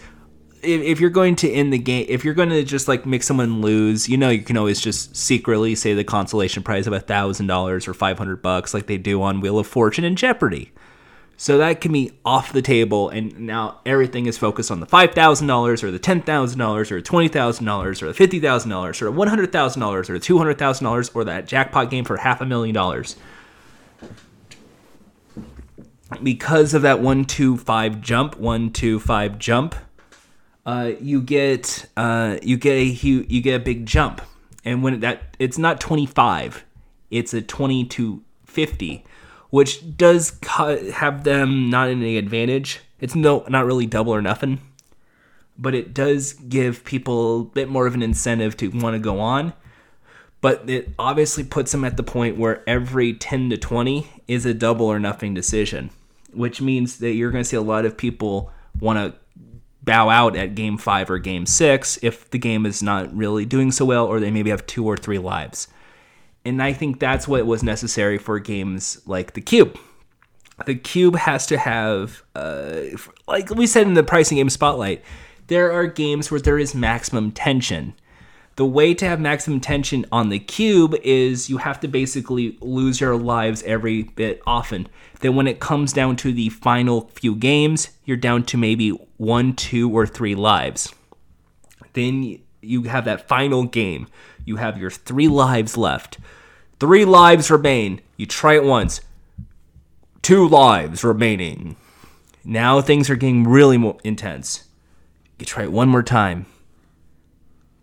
if, if you're going to end the game if you're going to just like make someone lose you know you can always just secretly say the consolation prize of a thousand dollars or five hundred bucks like they do on Wheel of Fortune and Jeopardy. So that can be off the table, and now everything is focused on the five thousand dollars, or the ten thousand dollars, or twenty thousand dollars, or the fifty thousand dollars, or the one hundred thousand dollars, or the two hundred thousand dollars, or that jackpot game for half a million dollars. Because of that one two five jump, one two five jump, uh, you get uh, you get a hu- you get a big jump, and when that it's not twenty five, it's a twenty to fifty, which does have them not in any advantage. It's no not really double or nothing, but it does give people a bit more of an incentive to want to go on but it obviously puts them at the point where every 10 to 20 is a double or nothing decision, which means that you're going to see a lot of people want to bow out at game five or game six if the game is not really doing so well, or they maybe have two or three lives. And I think that's what was necessary for games like the Cube. The Cube has to have, uh, like we said in the pricing game spotlight, there are games where there is maximum tension the way to have maximum tension on the cube is you have to basically lose your lives every bit often. Then when it comes down to the final few games, you're down to maybe one, two, or three lives. Then you have that final game. You have your three lives left. Three lives remain. You try it once. Two lives remaining. Now things are getting really intense. You try it one more time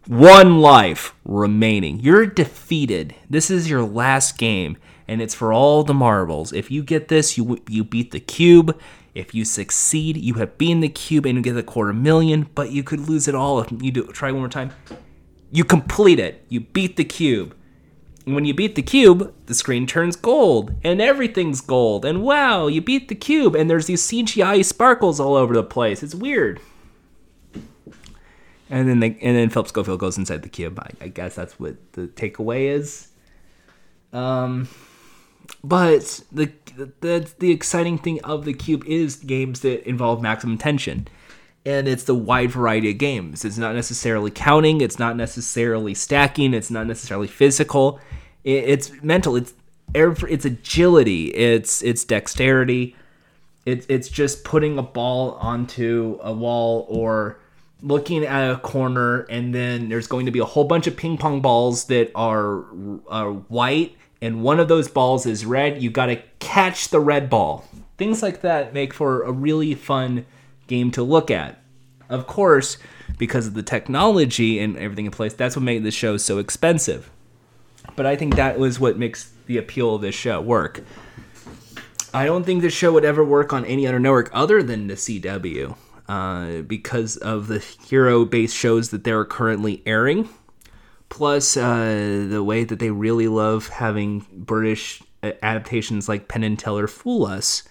one life remaining. You're defeated. This is your last game, and it's for all the marbles. If you get this, you you beat the cube. If you succeed, you have beaten the cube and you get a quarter million. But you could lose it all if you do. Try one more time. You complete it. You beat the cube. And when you beat the cube, the screen turns gold and everything's gold. And wow, you beat the cube, and there's these CGI sparkles all over the place. It's weird. And then they, and then Philip Schofield goes inside the cube. I, I guess that's what the takeaway is. Um, but the, the the exciting thing of the cube is games that involve maximum tension, and it's the wide variety of games. It's not necessarily counting. It's not necessarily stacking. It's not necessarily physical. It's mental. It's it's agility. It's it's dexterity. It's it's just putting a ball onto a wall or looking at a corner and then there's going to be a whole bunch of ping pong balls that are, are white and one of those balls is red you got to catch the red ball things like that make for a really fun game to look at Of course, because of the technology and everything in place, that's what made the show so expensive. But I think that was what makes the appeal of this show work. I don't think this show would ever work on any other network other than the CW uh, because of the hero based shows that they're currently airing. Plus, uh, the way that they really love having British uh, adaptations like Penn and Teller fool us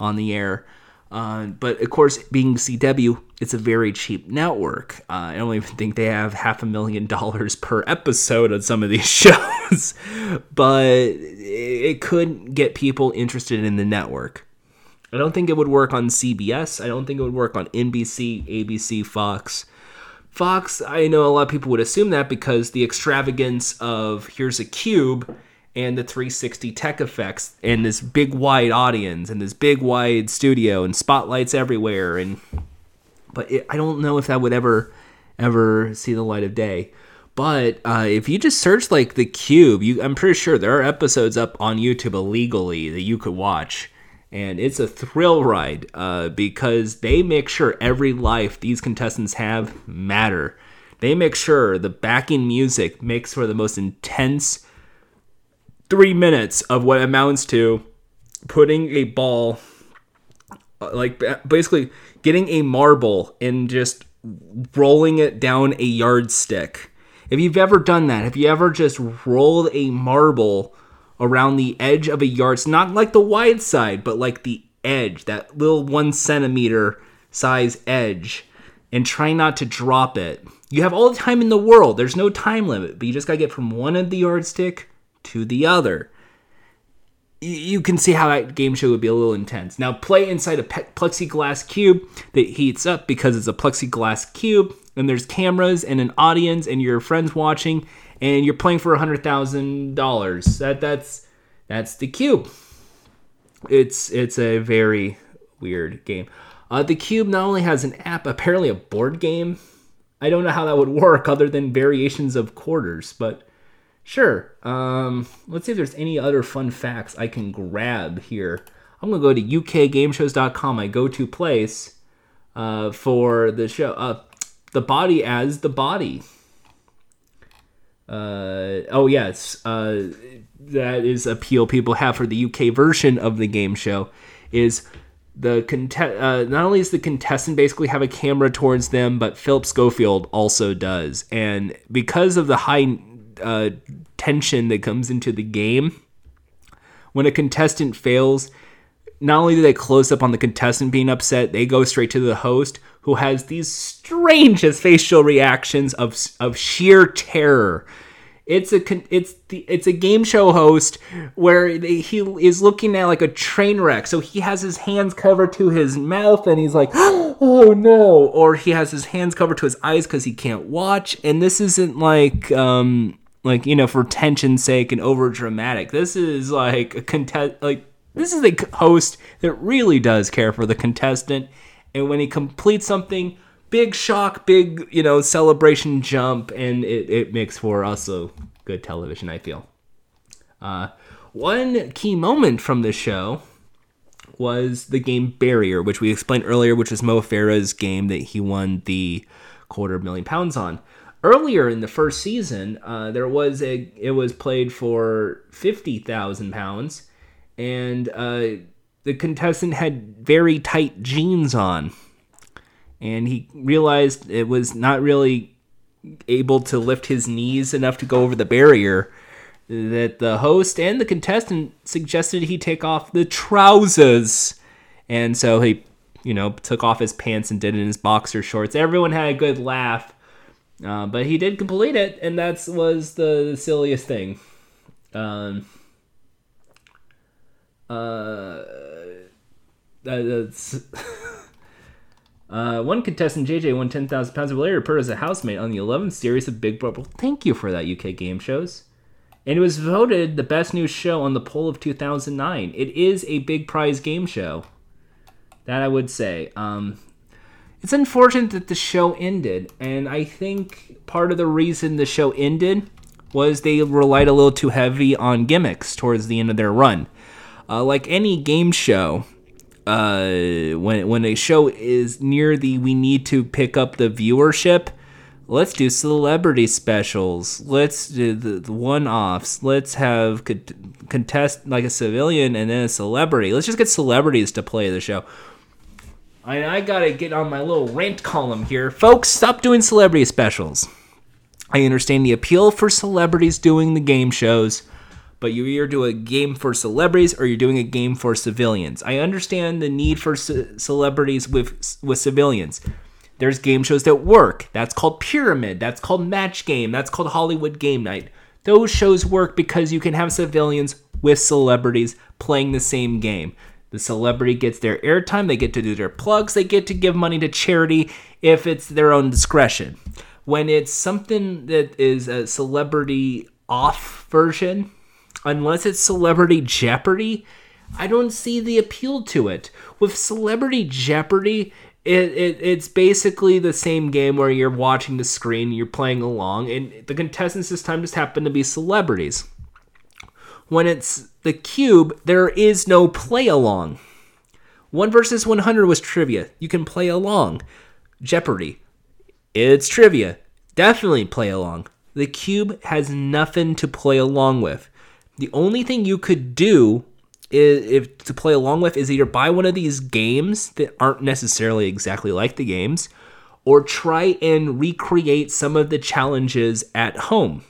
on the air. Uh, but of course, being CW, it's a very cheap network. Uh, I don't even think they have half a million dollars per episode on some of these shows, but it could get people interested in the network. I don't think it would work on CBS. I don't think it would work on NBC, ABC, Fox. Fox, I know a lot of people would assume that because the extravagance of here's a cube and the 360 tech effects and this big wide audience and this big wide studio and spotlights everywhere and but it, I don't know if that would ever ever see the light of day. But uh, if you just search like the cube, you I'm pretty sure there are episodes up on YouTube illegally that you could watch. And it's a thrill ride uh, because they make sure every life these contestants have matter. They make sure the backing music makes for the most intense three minutes of what amounts to putting a ball, uh, like basically getting a marble and just rolling it down a yardstick. If you've ever done that, have you ever just rolled a marble around the edge of a yard, not like the wide side, but like the edge, that little one centimeter size edge, and try not to drop it? You have all the time in the world. There's no time limit, but you just gotta get from one end of the yardstick to the other. You can see how that game show would be a little intense. Now, play inside a plexiglass cube that heats up because it's a plexiglass cube, and there's cameras and an audience, and your friends watching, and you're playing for hundred thousand dollars. That that's that's the cube. It's it's a very weird game. Uh, the cube not only has an app, apparently a board game. I don't know how that would work other than variations of quarters, but Sure. Um, let's see if there's any other fun facts I can grab here. I'm gonna go to ukgameshows.com, my go-to place uh, for the show. Uh, the body as the body. Uh, oh yes, uh, that is appeal people have for the UK version of the game show. Is the contest uh, not only does the contestant basically have a camera towards them, but Philip Schofield also does, and because of the high uh, tension that comes into the game. When a contestant fails, not only do they close up on the contestant being upset, they go straight to the host who has these strangest facial reactions of of sheer terror. It's a it's the it's a game show host where he is looking at like a train wreck. So he has his hands covered to his mouth and he's like, "Oh no!" Or he has his hands covered to his eyes because he can't watch. And this isn't like um, like you know for tension's sake and over dramatic. This is like a contest like this is a host that really does care for the contestant. And when he completes something big shock big you know celebration jump and it, it makes for also good television i feel. Uh, one key moment from the show was the game barrier which we explained earlier which was mo farah's game that he won the quarter million pounds on earlier in the first season, uh, there was a it was played for fifty thousand pounds, and uh, the contestant had very tight jeans on, and he realized it was not really able to lift his knees enough to go over the barrier. That the host and the contestant suggested he take off the trousers, and so he, you know, took off his pants and did it in his boxer shorts. Everyone had a good laugh uh, but he did complete it, and that was the, silliest thing. Um, uh, that's. uh, one contestant, JJ, won 10,000 pounds of later put as a housemate on the 11th series of Big Brother. Thank you for that, UK game shows. And it was voted the best new show on the poll of 2009. It is a big prize game show. That I would say. Um, it's unfortunate that the show ended, and I think part of the reason the show ended was they relied a little too heavy on gimmicks towards the end of their run. Uh, like any game show, uh, when when a show is near the we need to pick up the viewership, let's do celebrity specials. Let's do the, the one offs. Let's have con- contest like a civilian and then a celebrity. Let's just get celebrities to play the show. I, I gotta get on my little rant column here. Folks, stop doing celebrity specials. I understand the appeal for celebrities doing the game shows, but you either do a game for celebrities or you're doing a game for civilians. I understand the need for ce- celebrities with with civilians. There's game shows that work. That's called Pyramid. That's called Match Game. That's called Hollywood Game Night. Those shows work because you can have civilians with celebrities playing the same game. The celebrity gets their airtime, they get to do their plugs, they get to give money to charity if it's their own discretion. When it's something that is a celebrity off version, unless it's Celebrity Jeopardy, I don't see the appeal to it. With Celebrity Jeopardy, it, it it's basically the same game where you're watching the screen, you're playing along, and the contestants this time just happen to be celebrities. When it's the cube, there is no play along. 1 versus 100 was trivia. You can play along. Jeopardy. It's trivia. Definitely play along. The cube has nothing to play along with. The only thing you could do is, if to play along with is either buy one of these games that aren't necessarily exactly like the games, or try and recreate some of the challenges at home.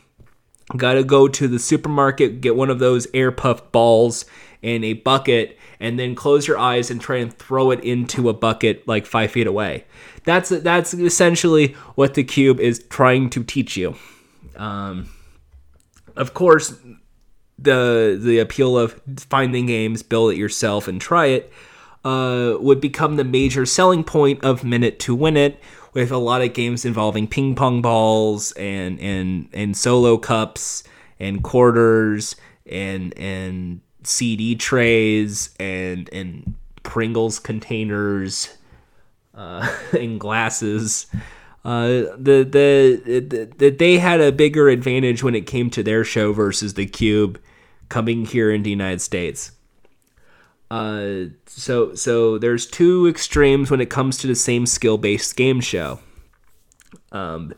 Gotta go to the supermarket, get one of those air puff balls and a bucket, and then close your eyes and try and throw it into a bucket like five feet away. That's that's essentially what the cube is trying to teach you. Um, of course, the the appeal of finding games, build it yourself, and try it uh, would become the major selling point of Minute to Win It, with a lot of games involving ping pong balls and and and solo cups and quarters and and CD trays and and Pringles containers uh, and glasses. Uh, the, the the the they had a bigger advantage when it came to their show versus the Cube coming here in the United States. Uh, so so there's two extremes when it comes to the same skill based game show. Um,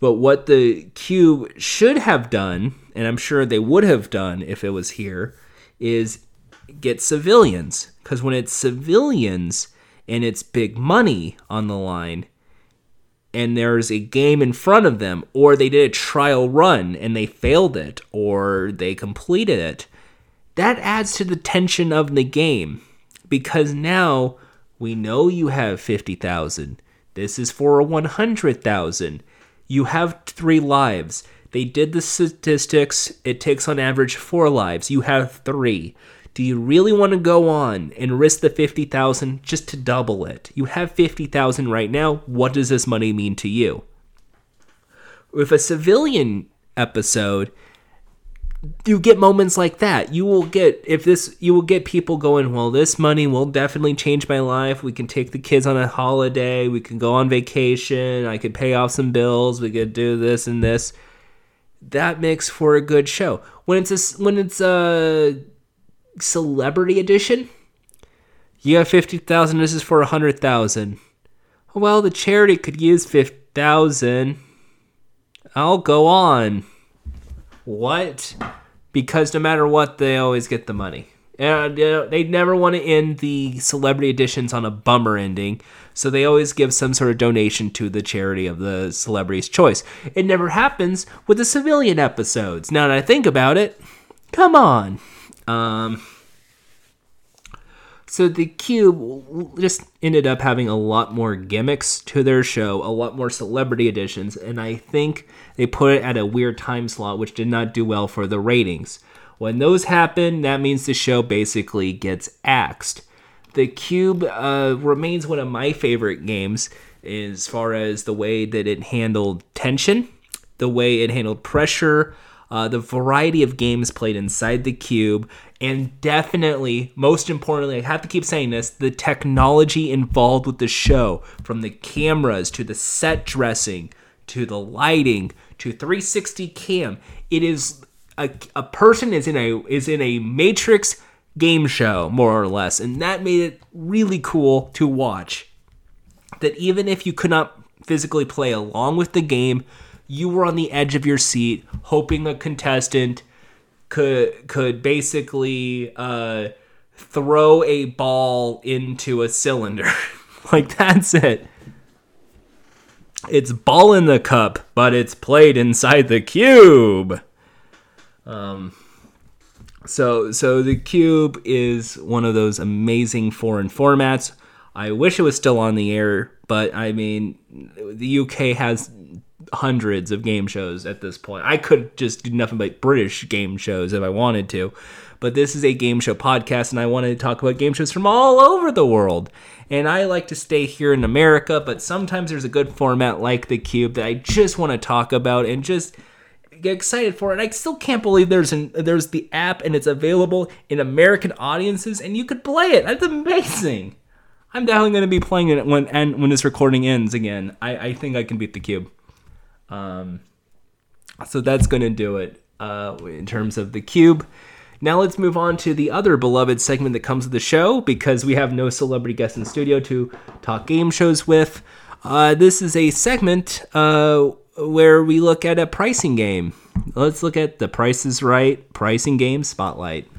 but what the Cube should have done, and I'm sure they would have done if it was here, is get civilians. Because when it's civilians and it's big money on the line, and there's a game in front of them, or they did a trial run and they failed it, or they completed it, that adds to the tension of the game. Because now we know you have 50,000. This is for a 100,000. You have three lives. They did the statistics. It takes on average four lives. You have three. Do you really want to go on and risk the 50,000 just to double it? You have 50,000 right now. What does this money mean to you? With a civilian episode, you get moments like that. You will get if this you will get people going, well, this money will definitely change my life. We can take the kids on a holiday, we can go on vacation, I could pay off some bills, we could do this and this. That makes for a good show. When it's a when it's a celebrity edition, you have 50,000, this is for 100,000. Well, the charity could use 50,000. I'll go on. What? Because no matter what, they always get the money. And uh, they never want to end the celebrity editions on a bummer ending, so they always give some sort of donation to the charity of the celebrity's choice. It never happens with the civilian episodes. Now that I think about it, come on. Um, so the Cube just ended up having a lot more gimmicks to their show, a lot more celebrity editions, and I think they put it at a weird time slot, which did not do well for the ratings. When those happen, that means the show basically gets axed. The Cube uh, remains one of my favorite games as far as the way that it handled tension, the way it handled pressure, uh, the variety of games played inside the cube, and definitely, most importantly, I have to keep saying this the technology involved with the show from the cameras to the set dressing to the lighting to 360 cam. It is a, a person is in a is in a matrix game show, more or less. And that made it really cool to watch. That even if you could not physically play along with the game, you were on the edge of your seat, hoping a contestant could could basically uh, throw a ball into a cylinder. like that's it. It's ball in the cup, but it's played inside the cube. Um, so so the cube is one of those amazing foreign formats. I wish it was still on the air, but I mean, the UK has hundreds of game shows at this point. I could just do nothing but British game shows if I wanted to. But this is a game show podcast, and I wanted to talk about game shows from all over the world. And I like to stay here in America, but sometimes there's a good format like the Cube that I just want to talk about and just get excited for it. I still can't believe there's an there's the app and it's available in American audiences, and you could play it. That's amazing. I'm definitely going to be playing it when and when this recording ends again. I, I think I can beat the cube. Um, so that's going to do it uh, in terms of the cube. Now let's move on to the other beloved segment that comes with the show because we have no celebrity guests in studio to talk game shows with. Uh, this is a segment uh, where we look at a pricing game. Let's look at the Price is Right pricing game spotlight.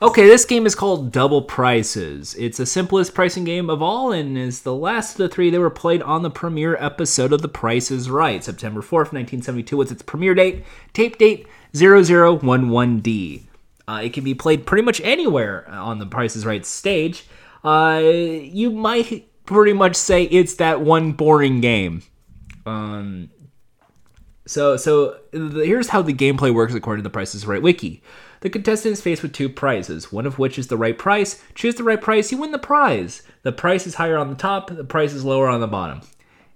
Okay, this game is called Double Prices. It's the simplest pricing game of all and is the last of the three that were played on the premiere episode of The Price is Right. September 4th, 1972 was its premiere date. Tape date 0011D. Uh, it can be played pretty much anywhere on The Price is Right stage. Uh, you might pretty much say it's that one boring game. Um, so, so the, here's how the gameplay works according to the Price is Right wiki. The contestant is faced with two prizes, one of which is the right price. Choose the right price, you win the prize. The price is higher on the top, the price is lower on the bottom.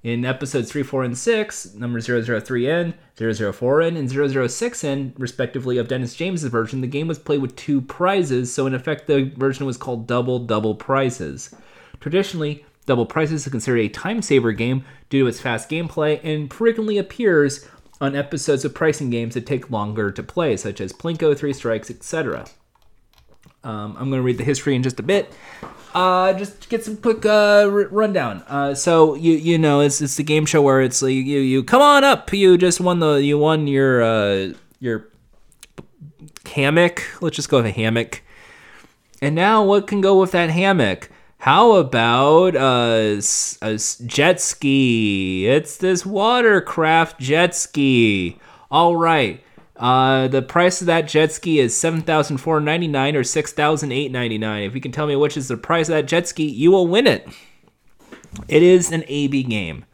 In episodes 3, 4, and 6, number 003N, 004N, and 006N, respectively, of Dennis James's version, the game was played with two prizes, so in effect, the version was called Double Double Prizes. Traditionally, Double Prizes is considered a time saver game due to its fast gameplay and frequently appears on episodes of pricing games that take longer to play, such as Plinko, Three Strikes, etc. Um, I'm going to read the history in just a bit. Uh, just get some quick uh, r- rundown. Uh, so you you know it's it's the game show where it's like you you come on up. You just won the you won your uh, your hammock. Let's just go with a hammock. And now what can go with that hammock? How about a, a jet ski? It's this watercraft jet ski. All right. Uh, the price of that jet ski is seven thousand four ninety nine or six thousand eight ninety nine. If you can tell me which is the price of that jet ski, you will win it. It is an AB game.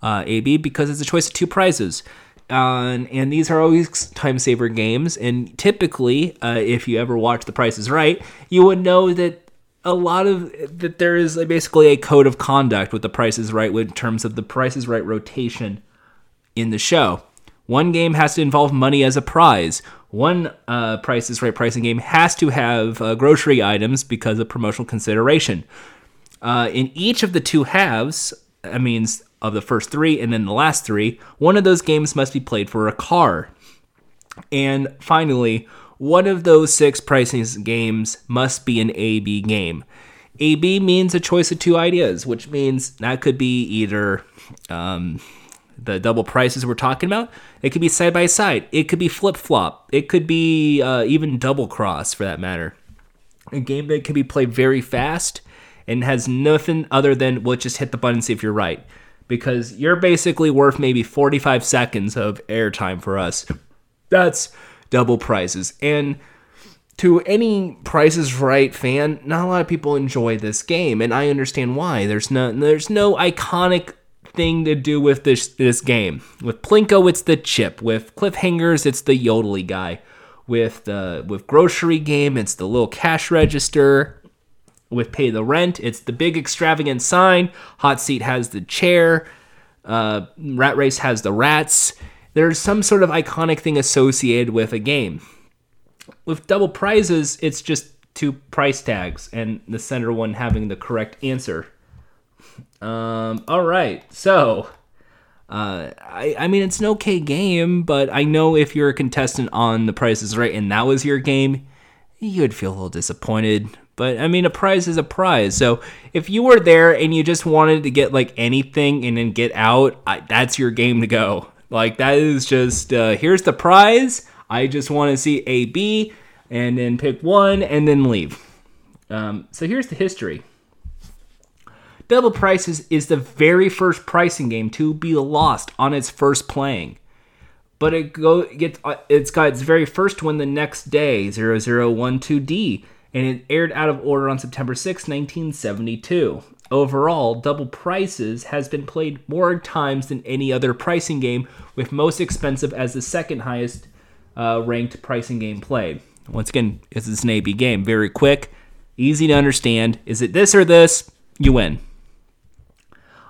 Uh, AB because it's a choice of two prizes. Uh, and these are always time saver games. And typically, uh, if you ever watch The Price is Right, you would know that a lot of that there is basically a code of conduct with The Price is Right in terms of the Price is Right rotation in the show. One game has to involve money as a prize. One uh, Price is Right pricing game has to have uh, grocery items because of promotional consideration. Uh, in each of the two halves, that means of the first three and then the last three, one of those games must be played for a car. And finally, one of those six pricing games must be an AB game. AB means a choice of two ideas, which means that could be either um, the double prices we're talking about. It could be side by side. It could be flip flop. It could be uh, even double cross for that matter. A game that can be played very fast and has nothing other than well, just hit the button and see if you're right. Because you're basically worth maybe 45 seconds of airtime for us. That's double prizes. And to any prices right fan, not a lot of people enjoy this game, and I understand why. There's no there's no iconic thing to do with this this game. With Plinko, it's the chip. With cliffhangers, it's the yodely guy. With the with grocery game, it's the little cash register. With pay the rent, it's the big extravagant sign. Hot seat has the chair. Uh, Rat race has the rats. There's some sort of iconic thing associated with a game. With double prizes, it's just two price tags, and the center one having the correct answer. Um, all right, so uh, I, I mean, it's an okay game, but I know if you're a contestant on The Price is Right and that was your game, you would feel a little disappointed. But I mean, a prize is a prize. So if you were there and you just wanted to get like anything and then get out, I, that's your game to go. Like that is just uh, here's the prize. I just want to see A, B, and then pick one and then leave. Um, so here's the history. Double Prices is the very first pricing game to be lost on its first playing. But it go gets uh, it's got its very first win the next day, 0012D, and it aired out of order on September 6, 1972. Overall, Double Prices has been played more times than any other pricing game, with most expensive as the second highest uh, ranked pricing game played. Once again, is an AB game. Very quick, easy to understand. Is it this or this? You win.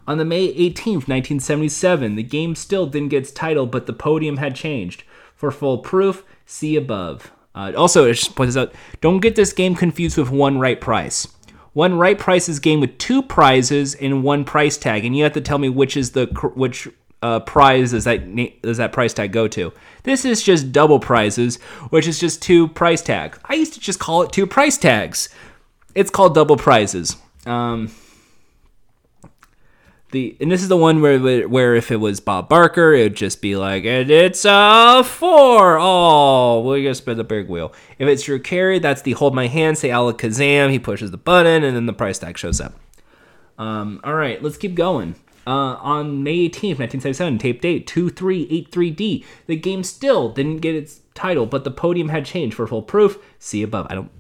On the May 18th, 1977, the game still didn't get its title, but the podium had changed. For full proof, see above. Uh, also, it just points out, don't get this game confused with One Right Price. One Right Price is game with two prizes and one price tag, and you have to tell me which is the which uh, prize does that does that price tag go to. This is just double prizes, which is just two price tags. I used to just call it two price tags. It's called double prizes. Um, the and this is the one where where if it was Bob Barker, it would just be like, and it's a four. Oh, we're gonna spin the big wheel. If it's Drew Carey, that's the hold my hand, say Alakazam. He pushes the button, and then the price tag shows up. Um, all right, let's keep going. Uh, on May 18th, 1977, tape date 2383D. The game still didn't get its title, but the podium had changed. For full proof, see above. I don't.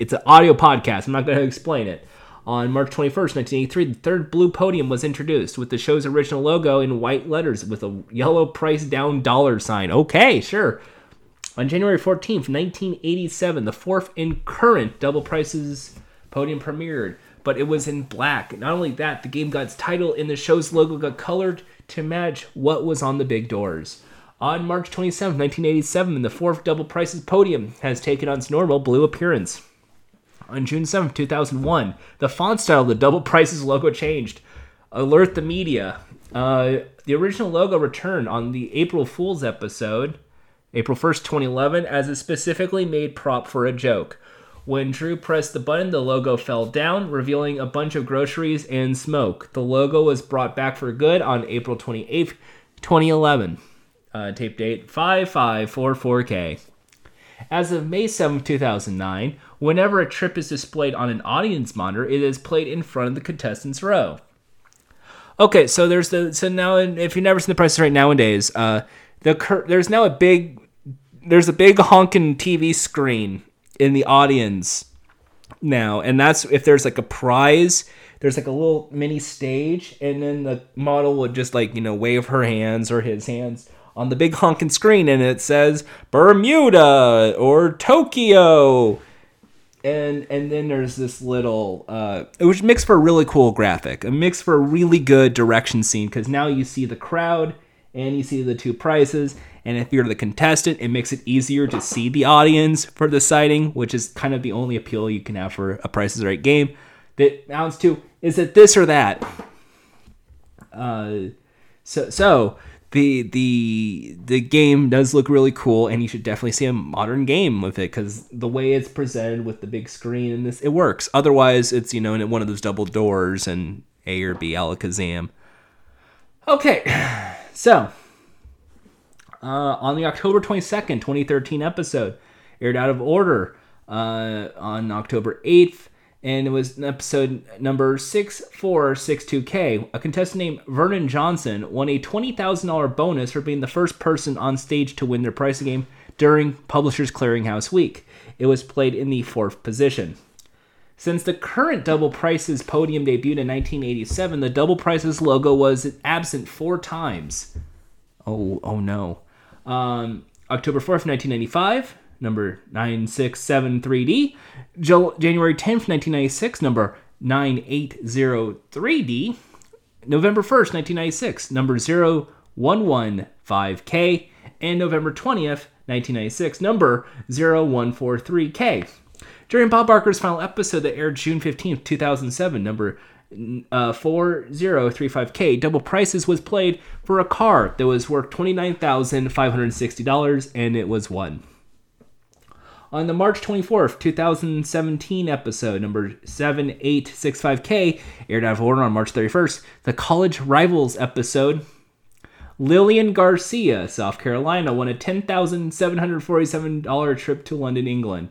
It's an audio podcast. I'm not going to explain it. On March 21st, 1983, the third blue podium was introduced with the show's original logo in white letters with a yellow price down dollar sign. Okay, sure. On January 14th, 1987, the fourth and current Double Prices podium premiered, but it was in black. Not only that, the game got its title and the show's logo got colored to match what was on the big doors. On March 27th, 1987, the fourth Double Prices podium has taken on its normal blue appearance. On June 7th, 2001, the font style of the Double Prices logo changed. Alert the media. Uh, the original logo returned on the April Fool's episode, April 1st, 2011, as a specifically made prop for a joke. When Drew pressed the button, the logo fell down, revealing a bunch of groceries and smoke. The logo was brought back for good on April 28th, 2011. Uh, tape date 5544K. As of May 7, 2009, whenever a trip is displayed on an audience monitor, it is played in front of the contestants' row. Okay, so there's the so now if you've never seen the prices right nowadays, uh, the cur- there's now a big there's a big honking TV screen in the audience now, and that's if there's like a prize. There's like a little mini stage, and then the model would just like you know wave her hands or his hands on the big honking screen, and it says Bermuda or Tokyo and and then there's this little uh which makes for a really cool graphic a mix for a really good direction scene because now you see the crowd and you see the two prices and if you're the contestant it makes it easier to see the audience for the sighting which is kind of the only appeal you can have for a price is right game. That amounts to is it this or that? Uh so so the the the game does look really cool and you should definitely see a modern game with it because the way it's presented with the big screen and this it works. Otherwise it's you know in one of those double doors and a or b alakazam. Okay so uh, on the october 22nd 2013 episode aired out of order uh, on october 8th and it was episode number 6462K. A contestant named Vernon Johnson won a $20,000 bonus for being the first person on stage to win their pricing game during Publishers Clearinghouse Week. It was played in the fourth position. Since the current Double Prices podium debuted in 1987, the Double Prices logo was absent four times. Oh, oh no. Um, October 4th, 1995, number 9673D. January 10th, 1996, number 9803D. November 1st, 1996, number 0115K. And November 20th, 1996, number 0143K. During Bob Barker's final episode that aired June 15th, 2007, number uh, 4035K, Double Prices was played for a car that was worth $29,560 and it was won. On the March 24th, 2017 episode, number 7865K, aired out of order on March 31st, the College Rivals episode, Lillian Garcia, South Carolina, won a $10,747 trip to London, England.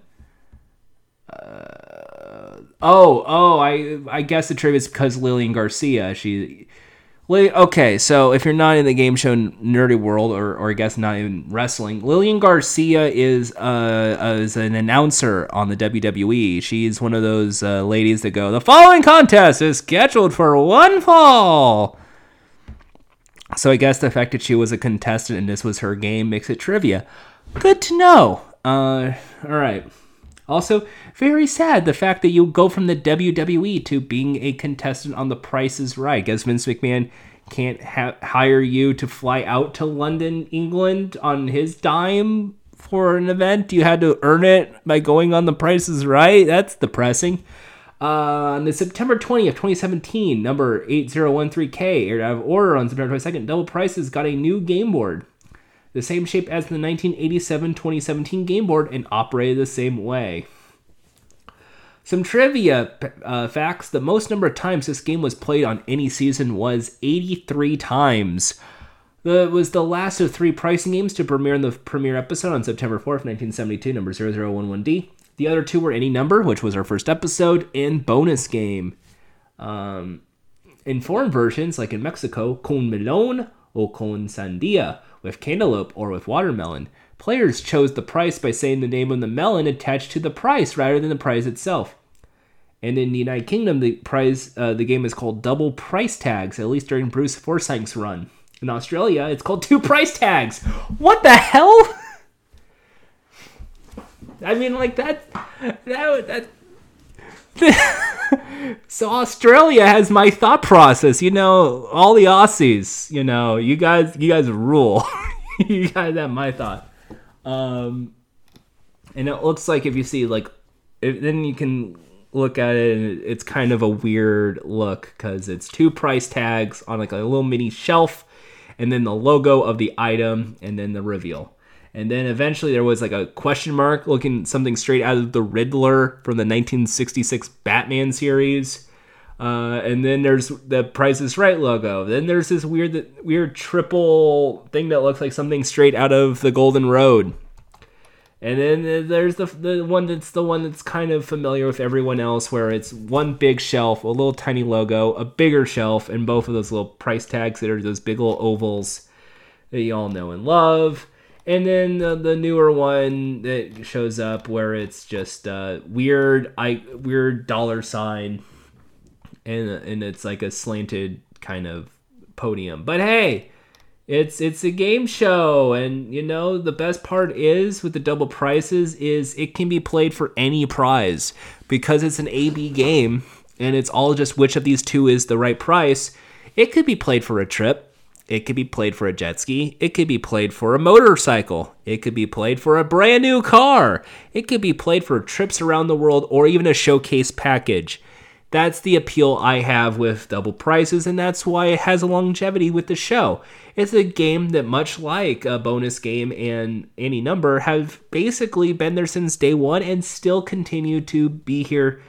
Uh, oh, oh, I I guess the trip is because Lillian Garcia. She, okay, so if you're not in the game show nerdy world, or, or I guess not in wrestling, Lillian Garcia is uh is an announcer on the WWE. She's one of those uh, ladies that go, the following contest is scheduled for one fall. So I guess the fact that she was a contestant and this was her game makes it trivia. Good to know. Uh, all right. Also, very sad the fact that you go from the WWE to being a contestant on The Price is Right. Guess Vince McMahon can't ha- hire you to fly out to London, England on his dime for an event. You had to earn it by going on The Price is Right. That's depressing. Uh, on the September 20th, 2017, number 8013K, aired out of order on September 22nd, Double Prices got a new game board. The same shape as the 1987 2017 game board and operated the same way. Some trivia uh, facts the most number of times this game was played on any season was 83 times. It was the last of three pricing games to premiere in the premiere episode on September 4th, 1972, number 0011D. The other two were Any Number, which was our first episode, and Bonus Game. Um, in foreign versions, like in Mexico, con melon or con sandia, with cantaloupe or with watermelon. Players chose the price by saying the name of the melon attached to the price rather than the prize itself. And in the United Kingdom, the prize, uh, the game is called double price tags, at least during Bruce Forsyth's run. In Australia, it's called two price tags. What the hell? I mean, like that, that, that. so Australia has my thought process. You know, all the Aussies. You know, you guys, you guys rule. you guys have my thought. Um, and it looks like if you see like, if, then you can look at it and it's kind of a weird look because it's two price tags on like a little mini shelf, and then the logo of the item, and then the reveal. And then eventually there was like a question mark looking something straight out of the Riddler from the 1966 Batman series. Uh, and then there's the Price is Right logo. Then there's this weird, weird triple thing that looks like something straight out of the Golden Road. And then there's the the one that's the one that's kind of familiar with everyone else, where it's one big shelf, a little tiny logo, a bigger shelf, and both of those little price tags that are those big little ovals that you all know and love. And then the, newer one that shows up where it's just uh, weird, I weird dollar sign, and and it's like a slanted kind of podium. But hey, it's it's a game show, and you know the best part is with the double prices is it can be played for any prize because it's an AB game and it's all just which of these two is the right price. It could be played for a trip. It could be played for a jet ski. It could be played for a motorcycle. It could be played for a brand new car. It could be played for trips around the world or even a showcase package. That's the appeal I have with double prices, and that's why it has a longevity with the show. It's a game that, much like a bonus game and any number, have basically been there since day one and still continue to be here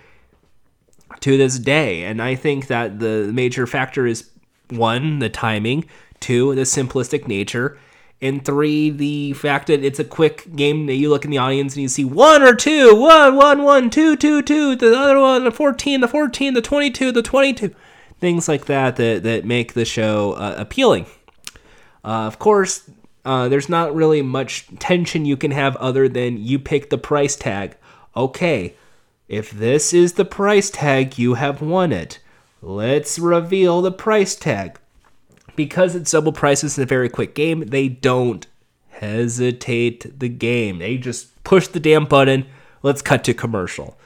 to this day. And I think that the major factor is one, the timing, two, the simplistic nature, and three, the fact that it's a quick game that you look in the audience and you see one or two, one, one, one, two, two, two, the other one, the 14, the 14, the 22, the 22, things like that that, that make the show uh, appealing. Uh, of course, uh, there's not really much tension you can have other than you pick the price tag. Okay, if this is the price tag, you have won it. Let's reveal the price tag. Because it's double prices in a very quick game, they don't hesitate the game. They just push the damn button. Let's cut to commercial.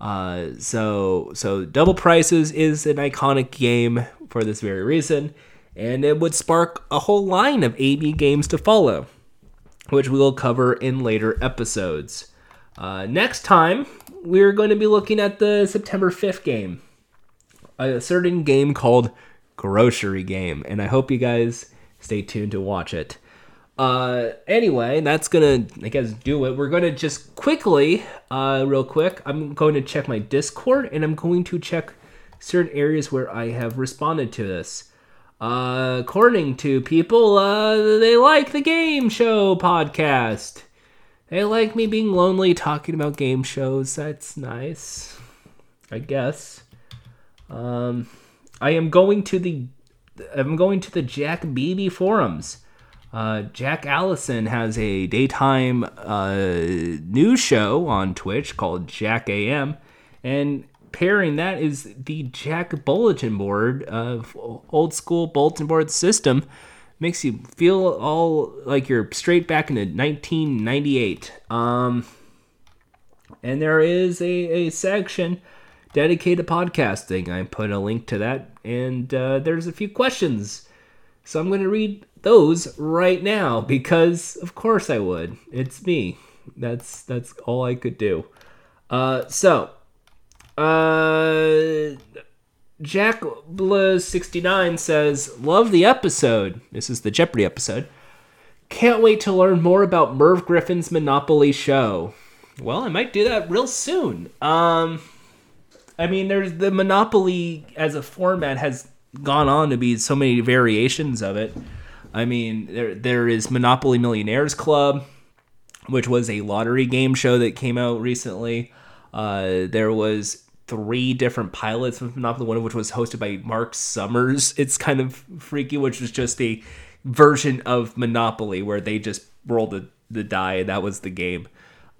Uh, so so double prices is an iconic game for this very reason, and it would spark a whole line of AB games to follow, which we will cover in later episodes. Uh, next time we're going to be looking at the September 5th game, a certain game called Grocery Game, and I hope you guys stay tuned to watch it. Uh, anyway, that's gonna, I guess, do it. We're gonna just quickly, uh, real quick, I'm going to check my Discord and I'm going to check certain areas where I have responded to this. Uh, according to people, uh, they like the game show podcast. They like me being lonely talking about game shows. That's nice. I guess. Um, I am going to the I'm going to the Jack Beebe forums. Uh, Jack Allison has a daytime uh, news show on Twitch called Jack AM, and pairing that is the Jack bulletin board of old school bulletin board system. Makes you feel all like you're straight back into 1998. Um, and there is a, a section dedicated podcasting. I put a link to that, and uh, there's a few questions. So I'm going to read those right now because, of course, I would. It's me. That's that's all I could do. Uh, so, uh, Jack Bla69 says, Love the episode. This is the Jeopardy episode. Can't wait to learn more about Merv Griffin's Monopoly show. Well, I might do that real soon. Um, I mean, there's the Monopoly as a format has gone on to be so many variations of it. I mean, there there is Monopoly Millionaires Club, which was a lottery game show that came out recently. Uh, there was three different pilots of Monopoly, one of which was hosted by Mark Summers. It's kind of freaky, which was just a version of Monopoly where they just rolled the, the die and that was the game.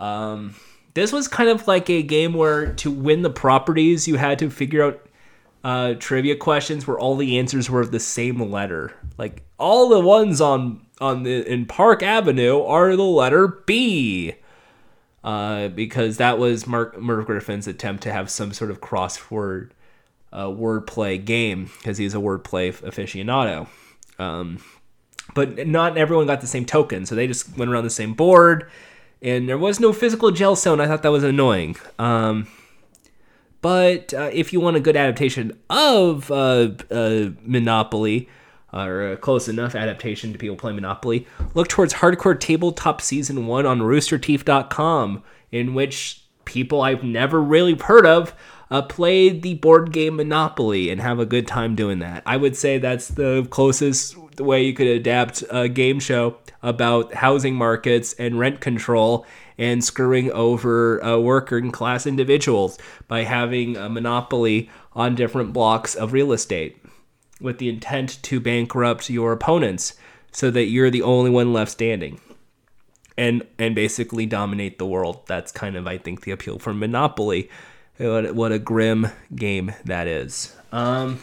Um, this was kind of like a game where to win the properties, you had to figure out uh, trivia questions where all the answers were of the same letter. Like all the ones on on the in Park Avenue are the letter B uh, because that was Mark Merv Griffin's attempt to have some sort of crossword uh, wordplay game because he's a wordplay aficionado. Um, but not everyone got the same token, so they just went around the same board, and there was no physical gel stone. I thought that was annoying. Um, but uh, if you want a good adaptation of uh, uh, Monopoly, or a close enough adaptation to people playing Monopoly, look towards Hardcore Tabletop Season 1 on roosterteeth.com, in which people I've never really heard of uh, played the board game Monopoly and have a good time doing that. I would say that's the closest way you could adapt a game show about housing markets and rent control and screwing over uh, working class individuals by having a monopoly on different blocks of real estate with the intent to bankrupt your opponents so that you're the only one left standing and and basically dominate the world that's kind of i think the appeal for monopoly what, what a grim game that is um,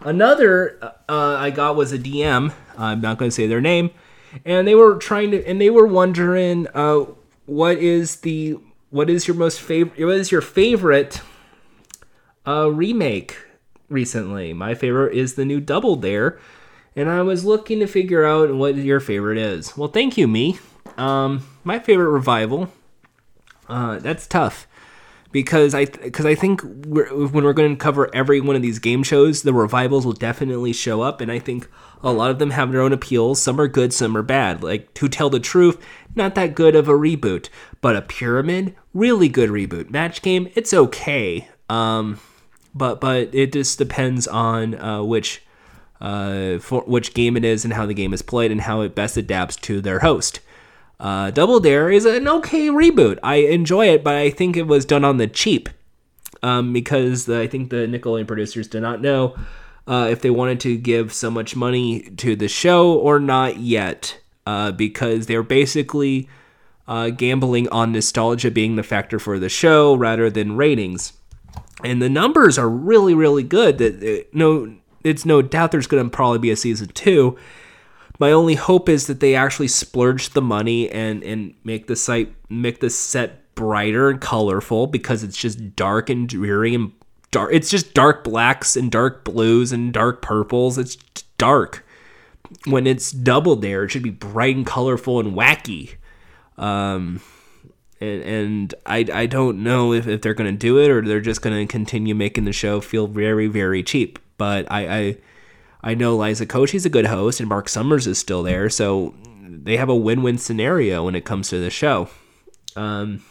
another uh, i got was a dm i'm not going to say their name and they were trying to and they were wondering uh, what is the what is your most favorite what is your favorite uh, remake recently. My favorite is the new Double Dare, and I was looking to figure out what your favorite is. Well, thank you, me. Um, my favorite revival. Uh, that's tough because I because I think we're, when we're going to cover every one of these game shows, the revivals will definitely show up, and I think a lot of them have their own appeals. Some are good, some are bad. Like to tell the truth, not that good of a reboot, but a pyramid, really good reboot. Match game, it's okay. Um, but but it just depends on uh, which uh, for which game it is and how the game is played and how it best adapts to their host. Uh, Double Dare is an okay reboot. I enjoy it, but I think it was done on the cheap um, because the, I think the Nickelodeon producers did not know uh, if they wanted to give so much money to the show or not yet uh, because they're basically uh, gambling on nostalgia being the factor for the show rather than ratings. And the numbers are really really good. That uh, no it's no doubt there's going to probably be a season 2 my only hope is that they actually splurge the money and and make the site make the set brighter and colorful because it's just dark and dreary and dark it's just dark blacks and dark blues and dark purples it's dark when it's double dare it should be bright and colorful and wacky um and, and I, I don't know if, if they're going to do it or they're just going to continue making the show feel very very cheap. But I I, I know Liza Koshy's a good host and Mark Summers is still there, so they have a win win scenario when it comes to the show. Um,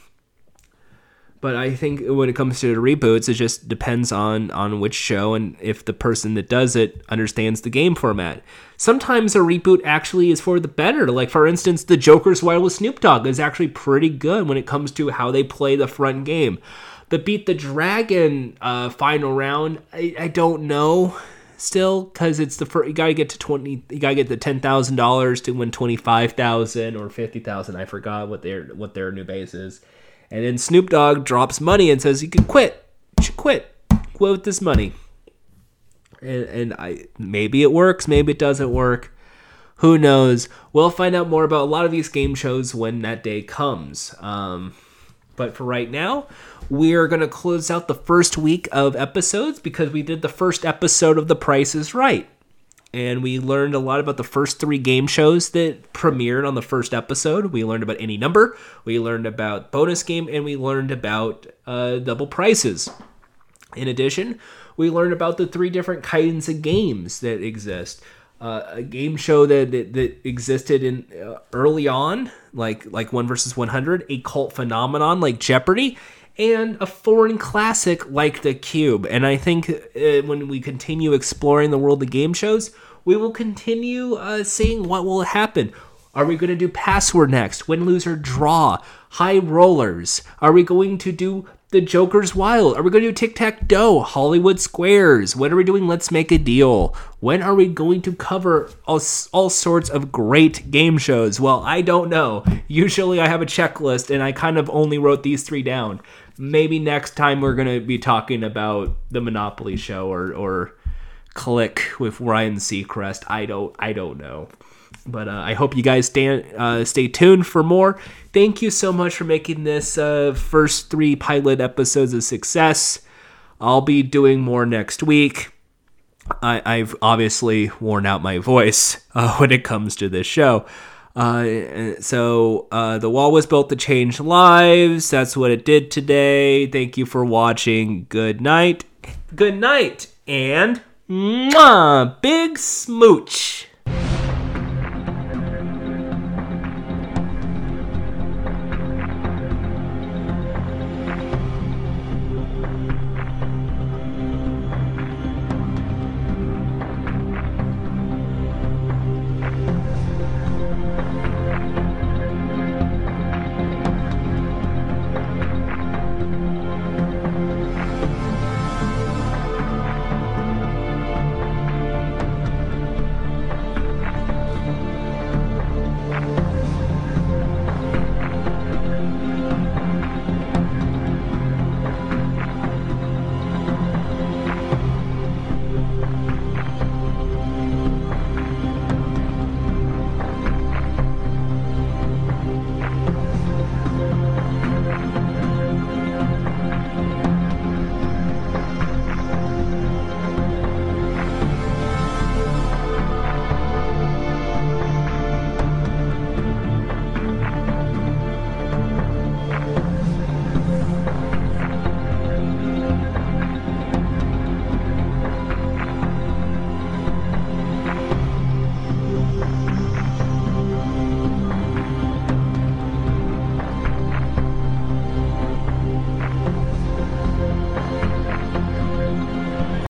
but I think when it comes to the reboots, it just depends on on which show and if the person that does it understands the game format. Sometimes a reboot actually is for the better. Like for instance, the Joker's Wild with Snoop Dogg is actually pretty good when it comes to how they play the front game. The Beat the Dragon uh, final round, I, I don't know still because it's the first. You got to get to twenty. You got to get the ten thousand dollars to win twenty five thousand or fifty thousand. I forgot what their what their new base is. And then Snoop Dogg drops money and says you can quit. You should quit. Quit with this money. And, and I maybe it works, maybe it doesn't work. Who knows? We'll find out more about a lot of these game shows when that day comes. Um, but for right now, we're going to close out the first week of episodes because we did the first episode of The Price is Right and we learned a lot about the first three game shows that premiered on the first episode. We learned about any number, we learned about bonus game, and we learned about uh, double prices. In addition, we learned about the three different kinds of games that exist. Uh, a game show that that, that existed in uh, early on, like like one versus one hundred, a cult phenomenon like Jeopardy, and a foreign classic like The Cube. And I think uh, when we continue exploring the world of game shows, we will continue uh, seeing what will happen. Are we going to do password next? Win, lose, or draw? High rollers? Are we going to do the Joker's Wild? Are we going to do tic tac toe? Hollywood Squares? When are we doing Let's Make a Deal? When are we going to cover all, all sorts of great game shows? Well, I don't know. Usually I have a checklist and I kind of only wrote these three down. Maybe next time we're going to be talking about the Monopoly show or, or Click with Ryan Seacrest. I don't I don't know. But uh, I hope you guys stay, uh, stay tuned for more. Thank you so much for making this uh, first three pilot episodes a success. I'll be doing more next week. I, have obviously worn out my voice uh, when it comes to this show. Uh, so uh, the wall was built to change lives. That's what it did today. Thank you for watching. Good night. Good night. And mwah, big smooch.